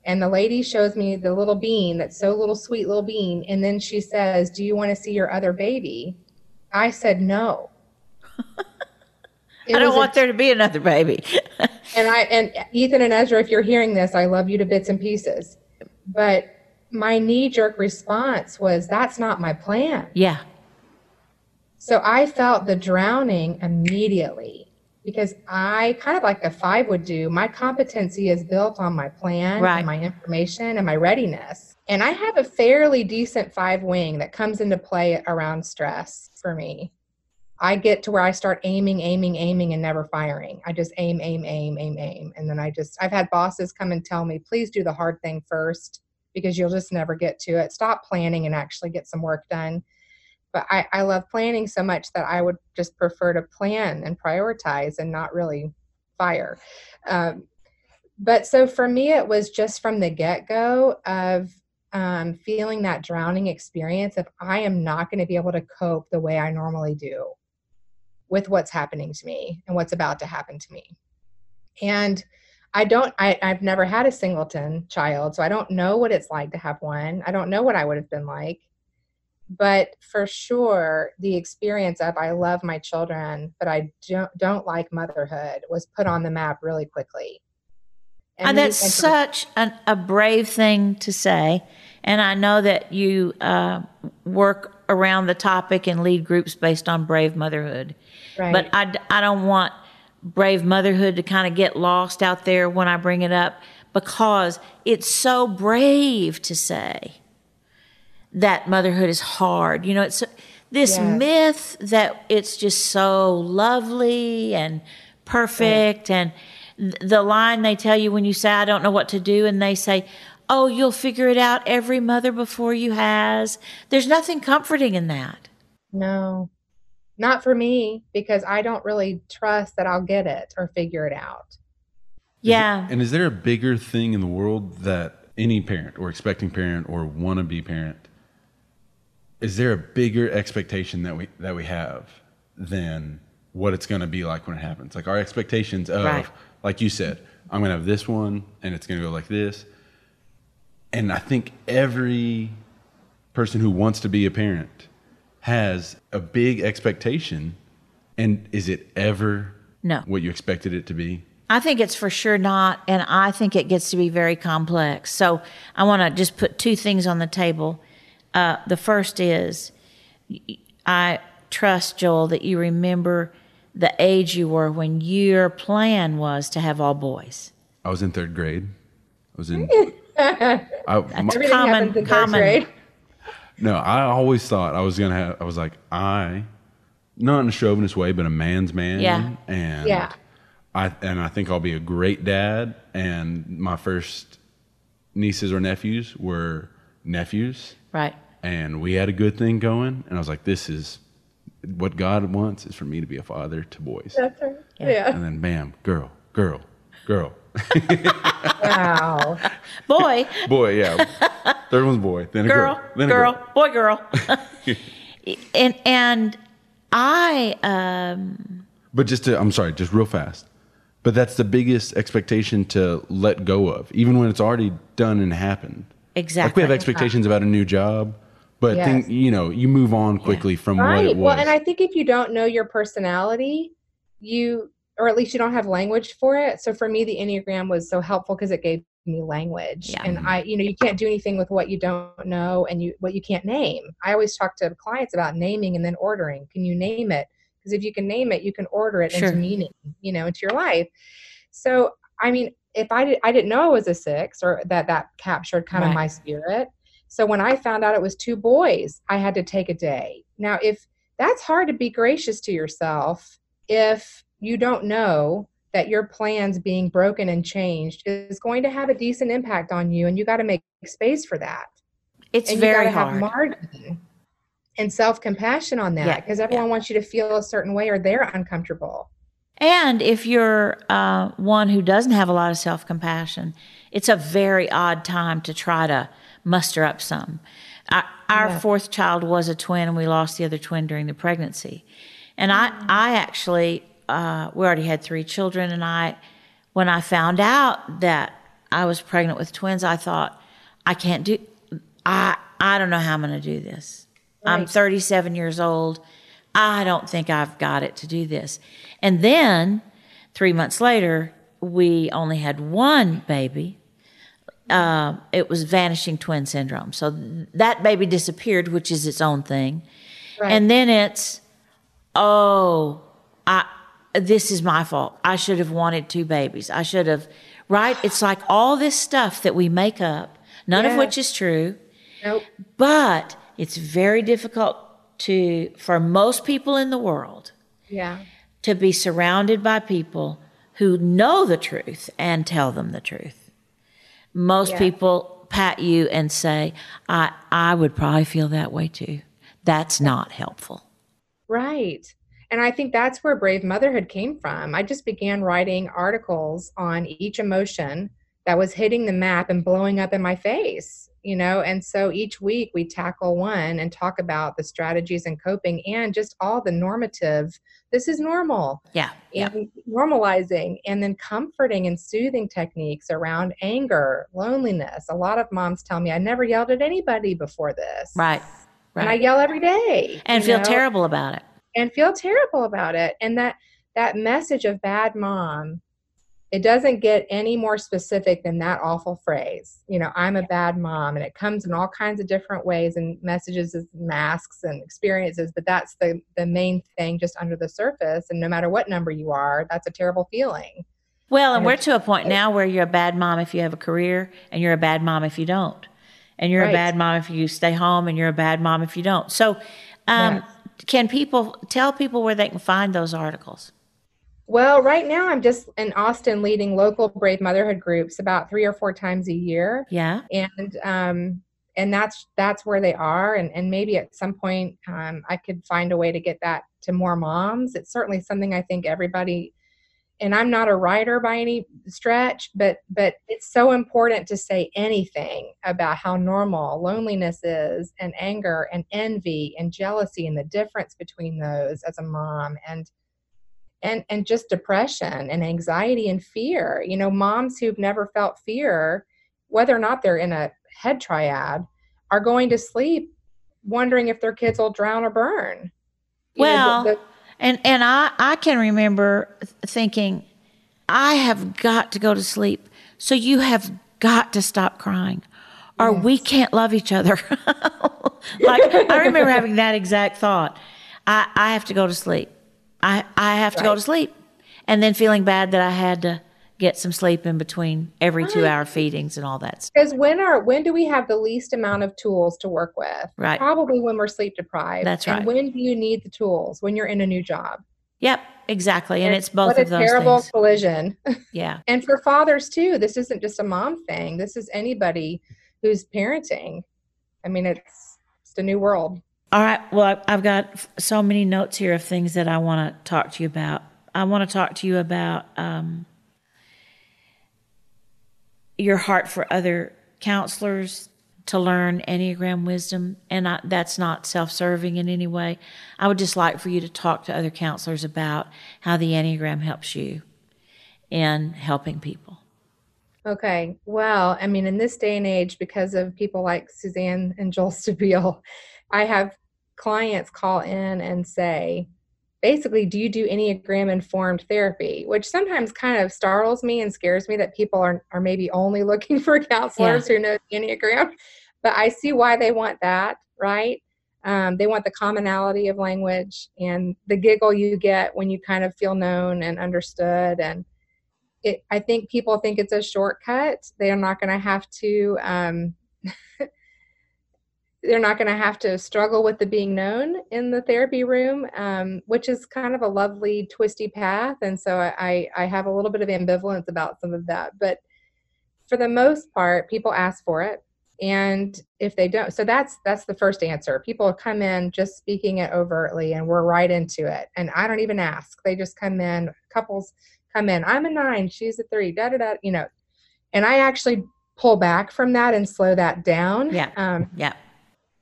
and the lady shows me the little bean that's so little sweet little bean, and then she says, Do you want to see your other baby? I said, No. [laughs] I don't was a- want there to be another baby. [laughs] and I and Ethan and Ezra, if you're hearing this, I love you to bits and pieces. But my knee jerk response was, That's not my plan. yeah. So I felt the drowning immediately because I kind of like the five would do. My competency is built on my plan Right. and my information and my readiness. And I have a fairly decent five wing that comes into play around stress for me. I get to where I start aiming, aiming, aiming, and never firing. I just aim, aim, aim, aim, aim. And then I just, I've had bosses come and tell me, please do the hard thing first because you'll just never get to it. Stop planning and actually get some work done but I, I love planning so much that I would just prefer to plan and prioritize and not really fire. Um, but so for me, it was just from the get go of um, feeling that drowning experience of I am not going to be able to cope the way I normally do with what's happening to me and what's about to happen to me. And I don't, I, I've never had a singleton child, so I don't know what it's like to have one. I don't know what I would have been like but for sure the experience of i love my children but i don't, don't like motherhood was put on the map really quickly And me- that's and such an, a brave thing to say. And I know that you uh, work around the topic and lead groups based on brave motherhood. right. But I, I don't want brave motherhood to kind of get lost out there when I bring it up because it's so brave to say that motherhood is hard. You know, it's this Yes. myth that it's just so lovely and perfect. And th- the line they tell you when you say, I don't know what to do, and they say, oh, you'll figure it out. Every mother before you has. There's nothing comforting in that. No, not for me because I don't really trust that I'll get it or figure it out. Yeah. And is there a bigger thing in the world that any parent or expecting parent or wannabe parent is there a bigger expectation that we that we have than what it's going to be like when it happens? Like our expectations of, Right. like you said, I'm going to have this one and it's going to go like this. And I think every person who wants to be a parent has a big expectation. And is it ever No. what you expected it to be? I think it's for sure not, and I think it gets to be very complex. So I want to just put two things on the table. Uh, the first is I trust, Joel, that you remember the age you were when your plan was to have all boys. I was in third grade. I was in. [laughs] I, my- Everything Common- happens in common. grade. no, I always thought I was gonna have. I was like, I, not in a chauvinist way, but a man's man. Yeah. And Yeah. I and I think I'll be a great dad. And my first nieces or nephews were nephews, Right. and we had a good thing going. And I was like, this is what God wants is for me to be a father to boys. That's right. Yeah. And then bam, girl, girl, girl, Wow. [laughs] Boy, boy. Yeah. Third one's boy. Then a girl. girl, then a girl, boy, girl. [laughs] and and I um But just to, I'm sorry, just real fast. But that's the biggest expectation to let go of, even when it's already done and happened. Exactly Like we have expectations about a new job, but Yes. think you know you move on quickly from what it was. Well, and I think if you don't know your personality, you, or at least you don't have language for it. So for me, the Enneagram was so helpful because it gave me language. Yeah. And I, you know, you can't do anything with what you don't know and you, what you can't name. I always talk to clients about naming and then ordering. Can you name it? Because if you can name it, you can order it Sure. into meaning, you know, into your life. So, I mean, if I did, I didn't know it was a six or that that captured kind Right. of my spirit. So when I found out it was two boys, I had to take a day. Now, if that's hard to be gracious to yourself, if you don't know that your plans being broken and changed is going to have a decent impact on you, and you got to make space for that. it's and very you hard. have margin and self compassion on that because everyone wants you to feel a certain way or they're uncomfortable. And if you're uh, one who doesn't have a lot of self compassion, it's a very odd time to try to muster up some. Our, our Yeah. fourth child was a twin, and we lost the other twin during the pregnancy. And I, I actually, uh, we already had three children, and I, when I found out that I was pregnant with twins, I thought, I can't do, I, I don't know how I'm going to do this. I'm 37 years old. I don't think I've got it to do this. And then three months later, we only had one baby. Uh, it was vanishing twin syndrome. So th- that baby disappeared, which is its own thing. Right. And then it's, oh, I, this is my fault. I should have wanted two babies. I should have, right? It's like all this stuff that we make up, none of which is true. Nope. But it's very difficult to, for most people in the world, Yeah. to be surrounded by people who know the truth and tell them the truth. Most Yeah. people pat you and say, I, I would probably feel that way too. That's not helpful. Right. And I think that's where Brave Motherhood came from. I just began writing articles on each emotion that was hitting the map and blowing up in my face, you know. And so each week we tackle one and talk about the strategies and coping and just all the normative, this is normal, Yeah. Yeah. and normalizing and then comforting and soothing techniques around anger, loneliness. A lot of moms tell me, I never yelled at anybody before this. Right. right And I yell every day. And feel know? terrible about it. and feel terrible about it and that that message of bad mom it doesn't get any more specific than that awful phrase you know i'm a bad mom and it comes in all kinds of different ways and messages and masks and experiences but that's the the main thing just under the surface and no matter what number you are that's a terrible feeling Well, and And we're to a point now where you're a bad mom if you have a career, and you're a bad mom if you don't. And you're a bad mom if you stay home, and you're a bad mom if you don't. So, um, Yes. can people tell people where they can find those articles? Well, right now I'm just in Austin leading local Brave Motherhood groups about three or four times a year. Yeah. And um, and that's that's where they are. And and maybe at some point um, I could find a way to get that to more moms. It's certainly something I think everybody and I'm not a writer by any stretch, but but it's so important to say anything about how normal loneliness is and anger and envy and jealousy and the difference between those as a mom and and and just depression and anxiety and fear. You know, moms who've never felt fear, whether or not they're in a head triad, are going to sleep wondering if their kids will drown or burn. You well, know, the, the, and and I I can remember thinking, I have got to go to sleep. So you have got to stop crying, or yes. we can't love each other. [laughs] like I [laughs] remember having that exact thought. I I have to go to sleep. I I have to right. go to sleep, and then feeling bad that I had to get some sleep in between every two hour feedings and all that stuff. because when are when do we have the least amount of tools to work with? Right. Probably when we're sleep deprived. That's right. and when do you need the tools? When you're in a new job. Yep exactly. And, and it's both what of a terrible things. collision. [laughs] Yeah. And for fathers too this isn't just a mom thing. This is anybody who's parenting. I mean it's it's a new world all right well i've got so many notes here of things that i want to talk to you about i want to talk to you about um, your heart for other counselors to learn Enneagram wisdom, and I, that's not self serving in any way. I would just like for you to talk to other counselors about how the Enneagram helps you in helping people. Okay. Well, I mean, in this day and age, because of people like Suzanne and Joel Stabile, I have clients call in and say, basically, do you do Enneagram informed therapy? Which sometimes kind of startles me and scares me that people are, are maybe only [laughs] looking for counselors yeah. who know Enneagram. But I see why they want that, right? Um, they want the commonality of language and the giggle you get when you kind of feel known and understood. And it, I think people think it's a shortcut. They are not going to have to um, [laughs] they're not going to have to struggle with the being known in the therapy room, um, which is kind of a lovely twisty path. And so I, I have a little bit of ambivalence about some of that. But for the most part, people ask for it. And if they don't, so that's that's the first answer. People come in just speaking it overtly, and we're right into it. And I don't even ask; they just come in. Couples come in. I'm a nine, she's a three. Da da da. You know, and I actually pull back from that and slow that down. Yeah. Um, yeah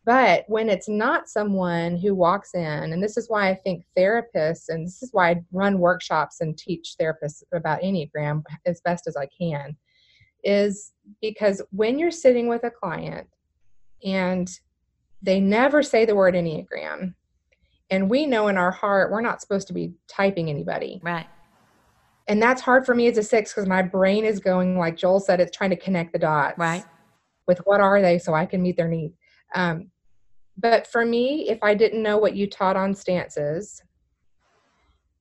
but when it's not someone who walks in, and this is why I think therapists, and this is why I run workshops and teach therapists about Enneagram as best as I can, is because when you're sitting with a client and they never say the word Enneagram, and we know in our heart we're not supposed to be typing anybody. Right. And that's hard for me as a six because my brain is going, like Joel said, it's trying to connect the dots. Right. With what are they so I can meet their need. Um, but for me, if I didn't know what you taught on stances,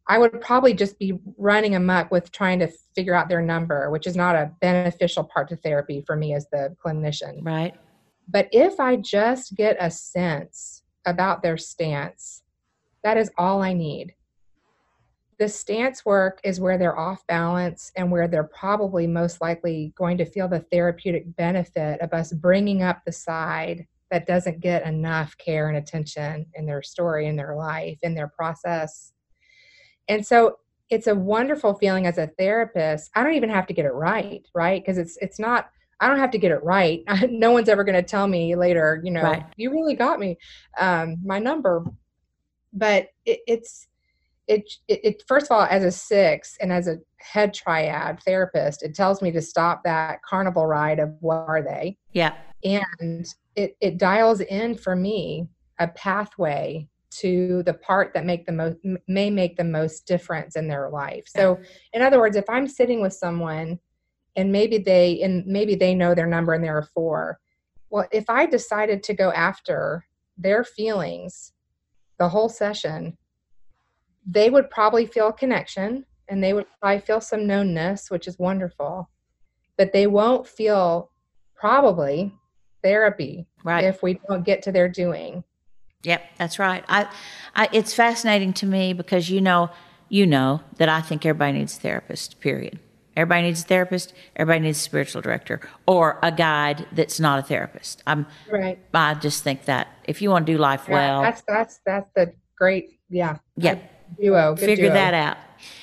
I would probably just be running amok with trying to figure out their number, which is not a beneficial part to therapy for me as the clinician. Right. But if I just get a sense about their stance, that is all I need. The stance work is where they're off balance and where they're probably most likely going to feel the therapeutic benefit of us bringing up the side that doesn't get enough care and attention in their story, in their life, in their process. And so it's a wonderful feeling as a therapist. I don't even have to get it right, right? Because it's it's not I don't have to get it right. [laughs] no one's ever going to tell me later, you know, right. you really got me, um, my number. But it, it's it, it, it first of all as a six and as a head triad therapist, it tells me to stop that carnival ride of what are they? Yeah. And it, it dials in for me a pathway to the part that make the most may make the most difference in their life. So in other words if i'm sitting with someone and maybe they and maybe they know their number and there are a four well if i decided to go after their feelings the whole session they would probably feel connection and they would probably feel some knownness which is wonderful but they won't feel probably therapy right. if we don't get to their doing. Yep, that's right. I, I, it's fascinating to me because you know you know that I think everybody needs a therapist, period. Everybody needs a therapist, everybody needs a spiritual director or a guide that's not a therapist. I'm Right. I just think that if you want to do life Yeah, well, that's that's that's the great yeah yeah, duo. Good figure duo. that out.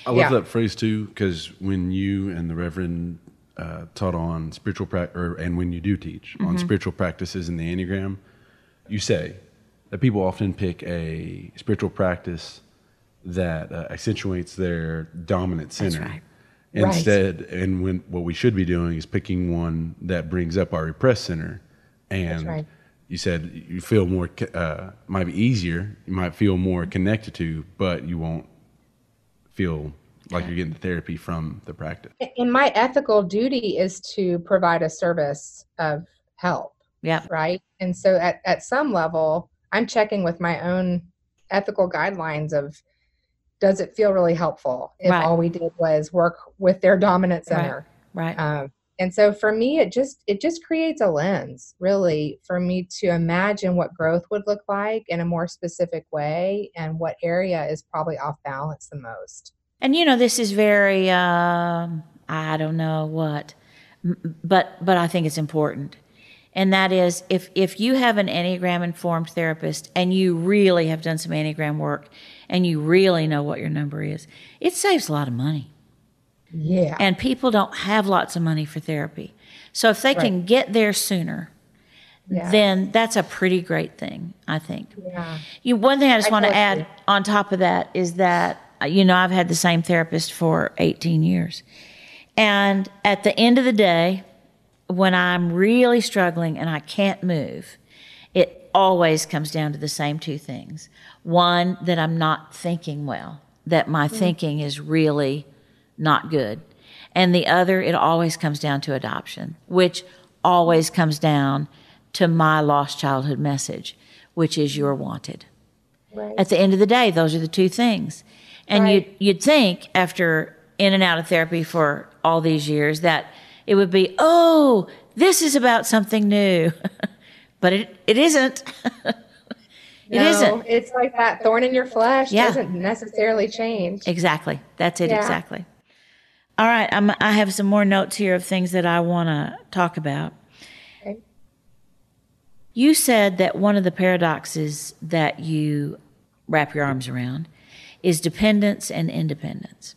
I love Yeah. that phrase too, because when you and the Reverend uh, taught on spiritual practice, and when you do teach on spiritual practices in the Enneagram, you say that people often pick a spiritual practice that uh, accentuates their dominant center. right. Instead, and when what we should be doing is picking one that brings up our repressed center, and right. you said you feel more uh, might be easier, you might feel more connected to, but you won't feel like you're getting the therapy from the practice. And my ethical duty is to provide a service of help, Yeah. right? And so at, at some level, I'm checking with my own ethical guidelines of does it feel really helpful if Right. all we did was work with their dominant Right. center? Right. Um, and so for me, it just it just creates a lens, really, for me to imagine what growth would look like in a more specific way, and what area is probably off balance the most. And you know, this is very um, I don't know what, but but I think it's important. And that is if if you have an Enneagram informed therapist and you really have done some Enneagram work and you really know what your number is, it saves a lot of money. Yeah, And people don't have lots of money for therapy. So if they can get there sooner, Yeah. then that's a pretty great thing, I think. yeah, You, one thing I just I want to add on top of that is that, uh, you know, I've had the same therapist for 18 years. And at the end of the day, when I'm really struggling and I can't move, it always comes down to the same two things. One, that I'm not thinking well, that my hmm. thinking is really not good. And the other, it always comes down to adoption, which always comes down to my lost childhood message, which is you're wanted. right. At the end of the day, those are the two things. And Right. you'd, you'd think after in and out of therapy for all these years that it would be, oh, this is about something new. [laughs] but it, it isn't. [laughs] It no, isn't. It's like that thorn in your flesh Yeah. doesn't necessarily change. Exactly. That's it. Yeah. Exactly. All right. I'm, I have some more notes here of things that I want to talk about. Okay. You said that one of the paradoxes that you wrap your arms around is dependence and independence.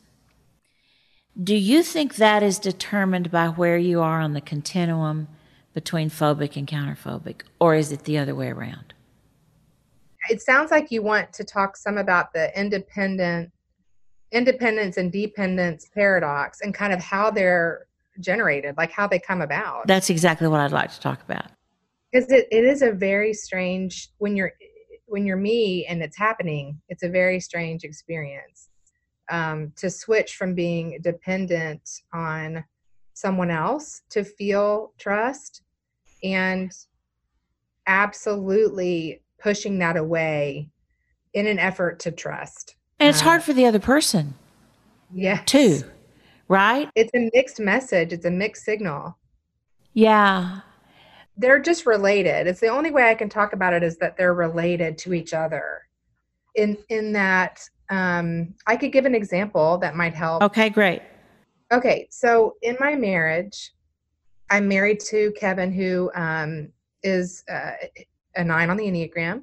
Do you think that is determined by where you are on the continuum between phobic and counterphobic, or is it the other way around? It sounds like you want to talk some about the independent independence and dependence paradox and kind of how they're generated, like how they come about. That's exactly what I'd like to talk about. because it, it is a very strange when you're when you're me and it's happening it's a very strange experience um, to switch from being dependent on someone else to feel trust and absolutely pushing that away in an effort to trust And it's hard for the other person yeah too, right? it's a mixed message it's a mixed signal Yeah. They're just related. It's the only way I can talk about it is that they're related to each other. In in that um, I could give an example that might help. Okay, great. Okay, so in my marriage, I'm married to Kevin, who um, is uh, a nine on the Enneagram.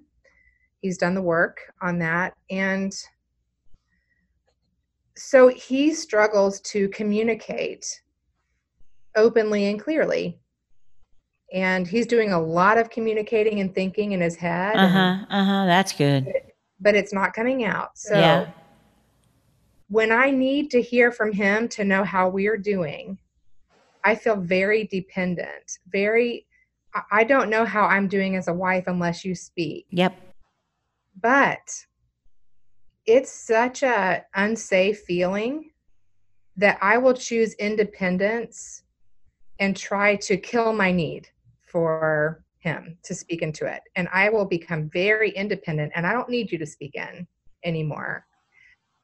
He's done the work on that. And so he struggles to communicate openly and clearly. And he's doing a lot of communicating and thinking in his head, Uh huh. Uh huh. That's good. but it's not coming out. So Yeah. when I need to hear from him to know how we're doing, I feel very dependent. Very, I- I don't know how I'm doing as a wife unless you speak. Yep. But it's such a unsafe feeling that I will choose independence and try to kill my need for him to speak into it. And I will become very independent and I don't need you to speak in anymore.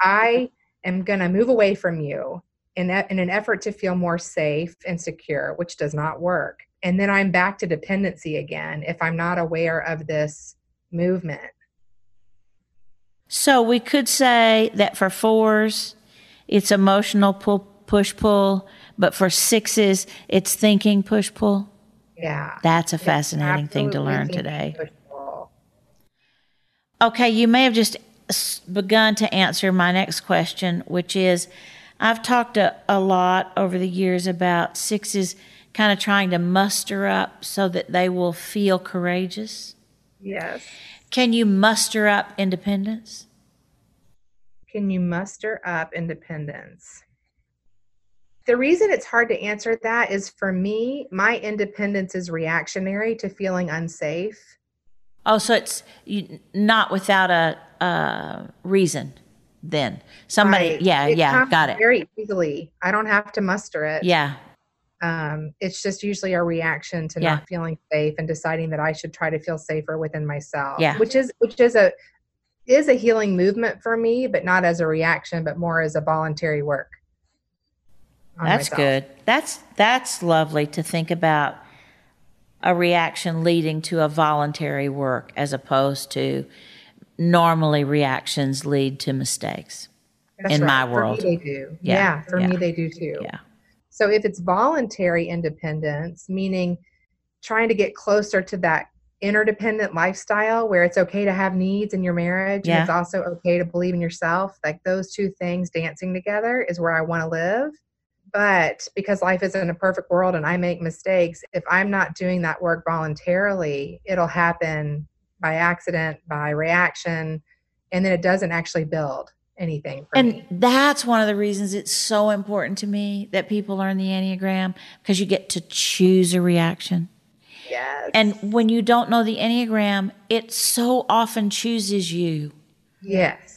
I am going to move away from you in, in an effort to feel more safe and secure, which does not work. And then I'm back to dependency again if I'm not aware of this movement. So we could say that for fours, it's emotional pull, push pull, but for sixes, it's thinking push pull. Yeah. That's a fascinating thing to learn today. Okay, you may have just begun to answer my next question, which is I've talked a, a lot over the years about sixes kind of trying to muster up so that they will feel courageous. Yes. Can you muster up independence? Can you muster up independence? The reason it's hard to answer that is for me, my independence is reactionary to feeling unsafe. Oh, so it's you, not without a, a reason then. Somebody, Right. yeah, yeah, comes got it. Very easily. I don't have to muster it. Yeah, Um, it's just usually a reaction to Yeah. not feeling safe and deciding that I should try to feel safer within myself. Yeah. Which is which is a is a healing movement for me, but not as a reaction, but more as a voluntary work. That's myself. good. That's that's lovely to think about a reaction leading to a voluntary work as opposed to normally reactions lead to mistakes. That's in my For me, world. they do. Yeah, Yeah, for yeah. me, they do too. Yeah. So if it's voluntary independence, meaning trying to get closer to that interdependent lifestyle where it's okay to have needs in your marriage Yeah. and it's also okay to believe in yourself, like those two things dancing together is where I want to live. But because life isn't a perfect world and I make mistakes, if I'm not doing that work voluntarily, it'll happen by accident, by reaction, and then it doesn't actually build anything for And me. that's one of the reasons it's so important to me that people learn the Enneagram because you get to choose a reaction. Yes. And when you don't know the Enneagram, it so often chooses you. yes.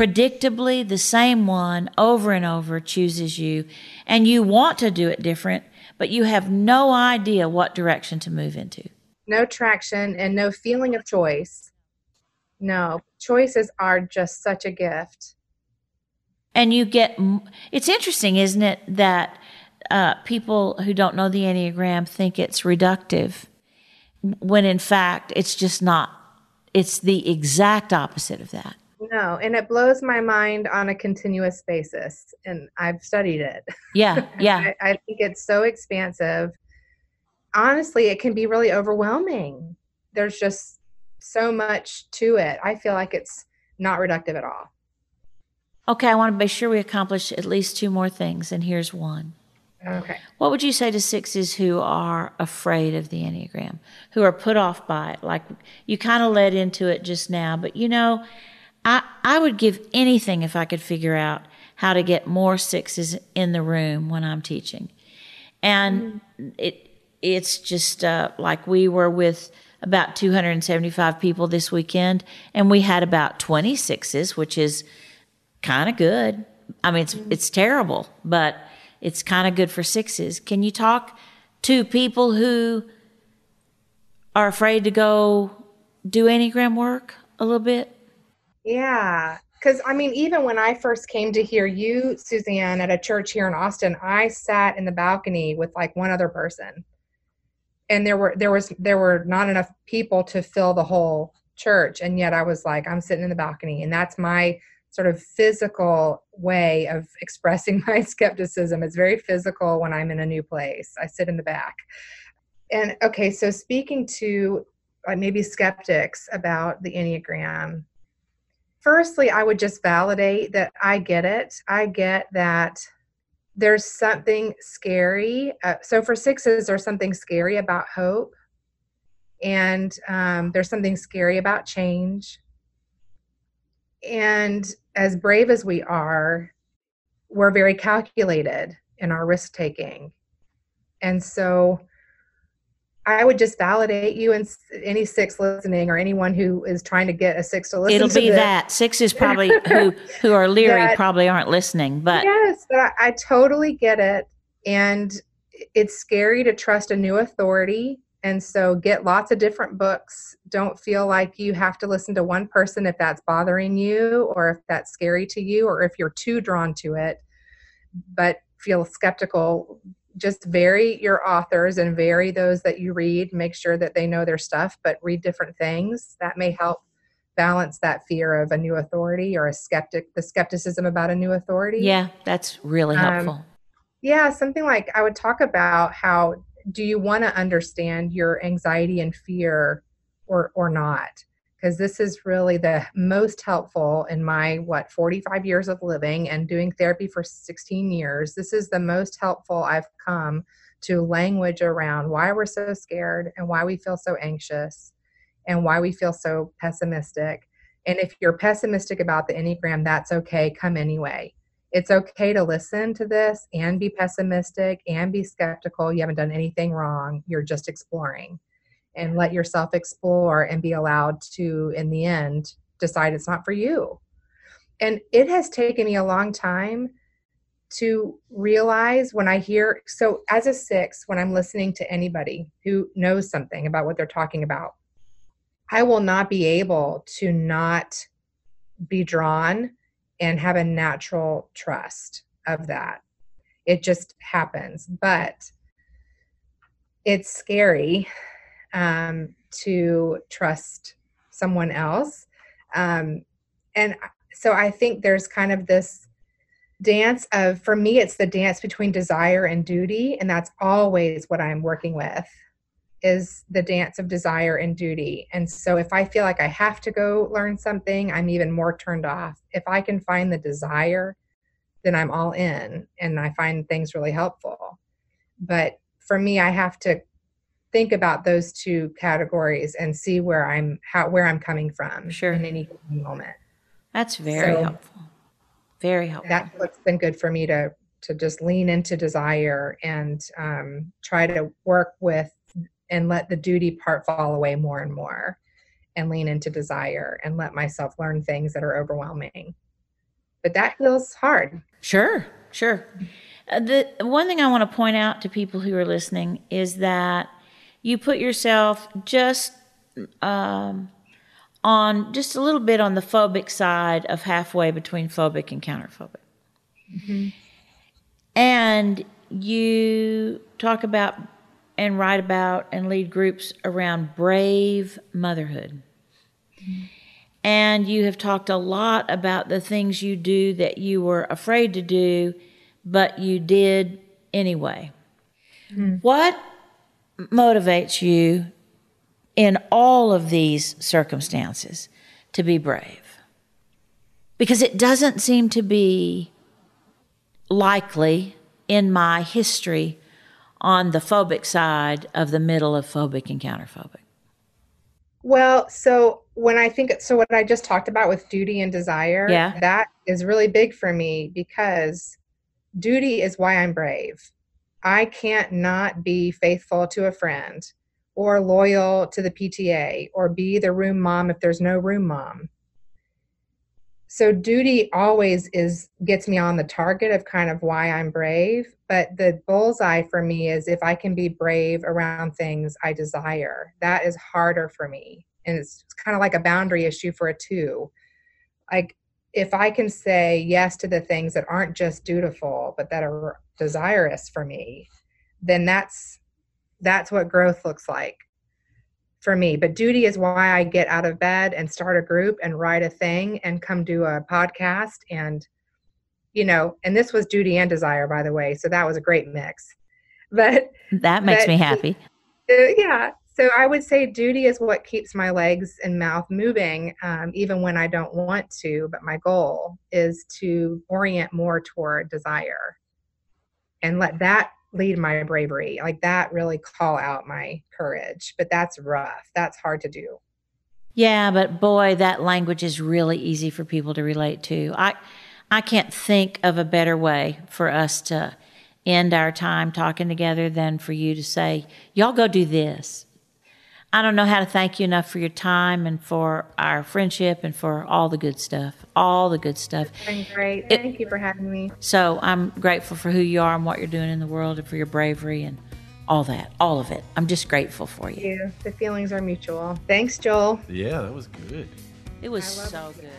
Predictably, the same one over and over chooses you, and you want to do it different, but you have no idea what direction to move into. no traction and no feeling of choice. No, choices are just such a gift. And you get it's interesting, isn't it, that uh, people who don't know the Enneagram think it's reductive, when in fact it's just not. It's the exact opposite of that. No, and it blows my mind on a continuous basis. And I've studied it. Yeah, [laughs] yeah. I, I think it's so expansive. Honestly, it can be really overwhelming. There's just so much to it. I feel like it's not reductive at all. Okay, I want to make sure we accomplish at least two more things, and here's one. Okay. What would you say to sixes who are afraid of the Enneagram, who are put off by it? Like you kind of led into it just now, but you know, I, I would give anything if I could figure out how to get more sixes in the room when I'm teaching. And it it's just uh, like we were with about 275 people this weekend, and we had about 20 sixes, which is kind of good. I mean, it's it's terrible, but it's kind of good for sixes. Can you talk to people who are afraid to go do Enneagram work a little bit? Yeah. Because, I mean, even when I first came to hear you, Suzanne, at a church here in Austin, I sat in the balcony with like one other person. And there were there was there were not enough people to fill the whole church. And yet I was like, I'm sitting in the balcony. And that's my sort of physical way of [laughs] expressing my skepticism. It's very physical when I'm in a new place. I sit in the back. And okay, so speaking to uh, maybe skeptics about the Enneagram, firstly, I would just validate that I get it. I get that there's something scary. Uh, so for sixes, there's something scary about hope, and um, there's something scary about change. And as brave as we are, we're very calculated in our risk taking. And so I would just validate you and any six listening or anyone who is trying to get a six to listen It'll be that is probably [laughs] who who are leery That- probably aren't listening, but yes, but I, I totally get it. And it's scary to trust a new authority. And so get lots of different books. Don't feel like you have to listen to one person if that's bothering you or if that's scary to you or if you're too drawn to it, but feel skeptical. Just vary your authors and vary those that you read. Make sure that they know their stuff, but read different things. That may help balance that fear of a new authority or a skeptic, the skepticism about a new authority. Yeah, that's really Um, helpful. Yeah, something like I would talk about how do you want to understand your anxiety and fear or or not? Because this is really the most helpful in my what 45 years of living and doing therapy for 16 years. This is the most helpful I've come to language around why we're so scared and why we feel so anxious and why we feel so pessimistic. And if you're pessimistic about the Enneagram, that's okay. Come anyway it's okay to listen to this and be pessimistic and be skeptical. You haven't done anything wrong. You're just exploring and let yourself explore and be allowed to, in the end, decide it's not for you. And it has taken me a long time to realize when I hear, so as a six, when I'm listening to anybody who knows something about what they're talking about, I will not be able to not be drawn and have a natural trust of that. It just happens. But it's scary um, to trust someone else. Um, and so I think there's kind of this dance of, for me, it's the dance between desire and duty. And that's always what I'm working with is the dance of desire and duty. And so if I feel like I have to go learn something, I'm even more turned off. If I can find the desire, then I'm all in and I find things really helpful. But for me, I have to think about those two categories and see where I'm how where I'm coming from Sure. in any moment. That's very so- helpful. Very helpful. That's what's been good for me to to just lean into desire and um, try to work with and let the duty part fall away more and more and lean into desire and let myself learn things that are overwhelming but that feels hard Sure, sure. Uh, the one thing I want to point out to people who are listening is that you put yourself just um, on just a little bit on the phobic side of halfway between phobic and counterphobic. Mm-hmm. And you talk about and write about and lead groups around brave motherhood. Mm-hmm. And you have talked a lot about the things you do that you were afraid to do, but you did anyway. Mm-hmm. What motivates you in all of these circumstances to be brave? Because it doesn't seem to be likely in my history on the phobic side of the middle of phobic and counterphobic. well so when i think so what i just talked about with duty and desire Yeah. that is really big for me because duty is why i'm brave i can't not be faithful to a friend or loyal to the pta or be the room mom if there's no room mom. So duty always is gets me on the target of kind of why i'm brave but the bullseye for me is if i can be brave around things i desire that is harder for me. And it's, kind of like a boundary issue for a two. Like if i can say yes to the things that aren't just dutiful but that are desirous for me then that's that's what growth looks like for me. But duty is why I get out of bed and start a group and write a thing and come do a podcast. And, you know, and this was duty and desire, by the way. So that was a great mix. But That makes But- me happy. uh, yeah, so I would say duty is what keeps my legs and mouth moving, um, even when I don't want to. But my goal is to orient more toward desire and let that lead my bravery. Like that really call out my courage. But that's rough. That's hard to do. Yeah, but boy, that language is really easy for people to relate to. I I can't think of a better way for us to end our time talking together than for you to say, "Y'all go do this." I don't know how to thank you enough for your time and for our friendship and for all the good stuff. All the good stuff. Been great. Thank you for having me. So I'm grateful for who you are and what you're doing in the world and for your bravery and all that, all of it. I'm just grateful for you. Thank you. The feelings are mutual. Thanks, Joel. Yeah, that was good. It was I love so good.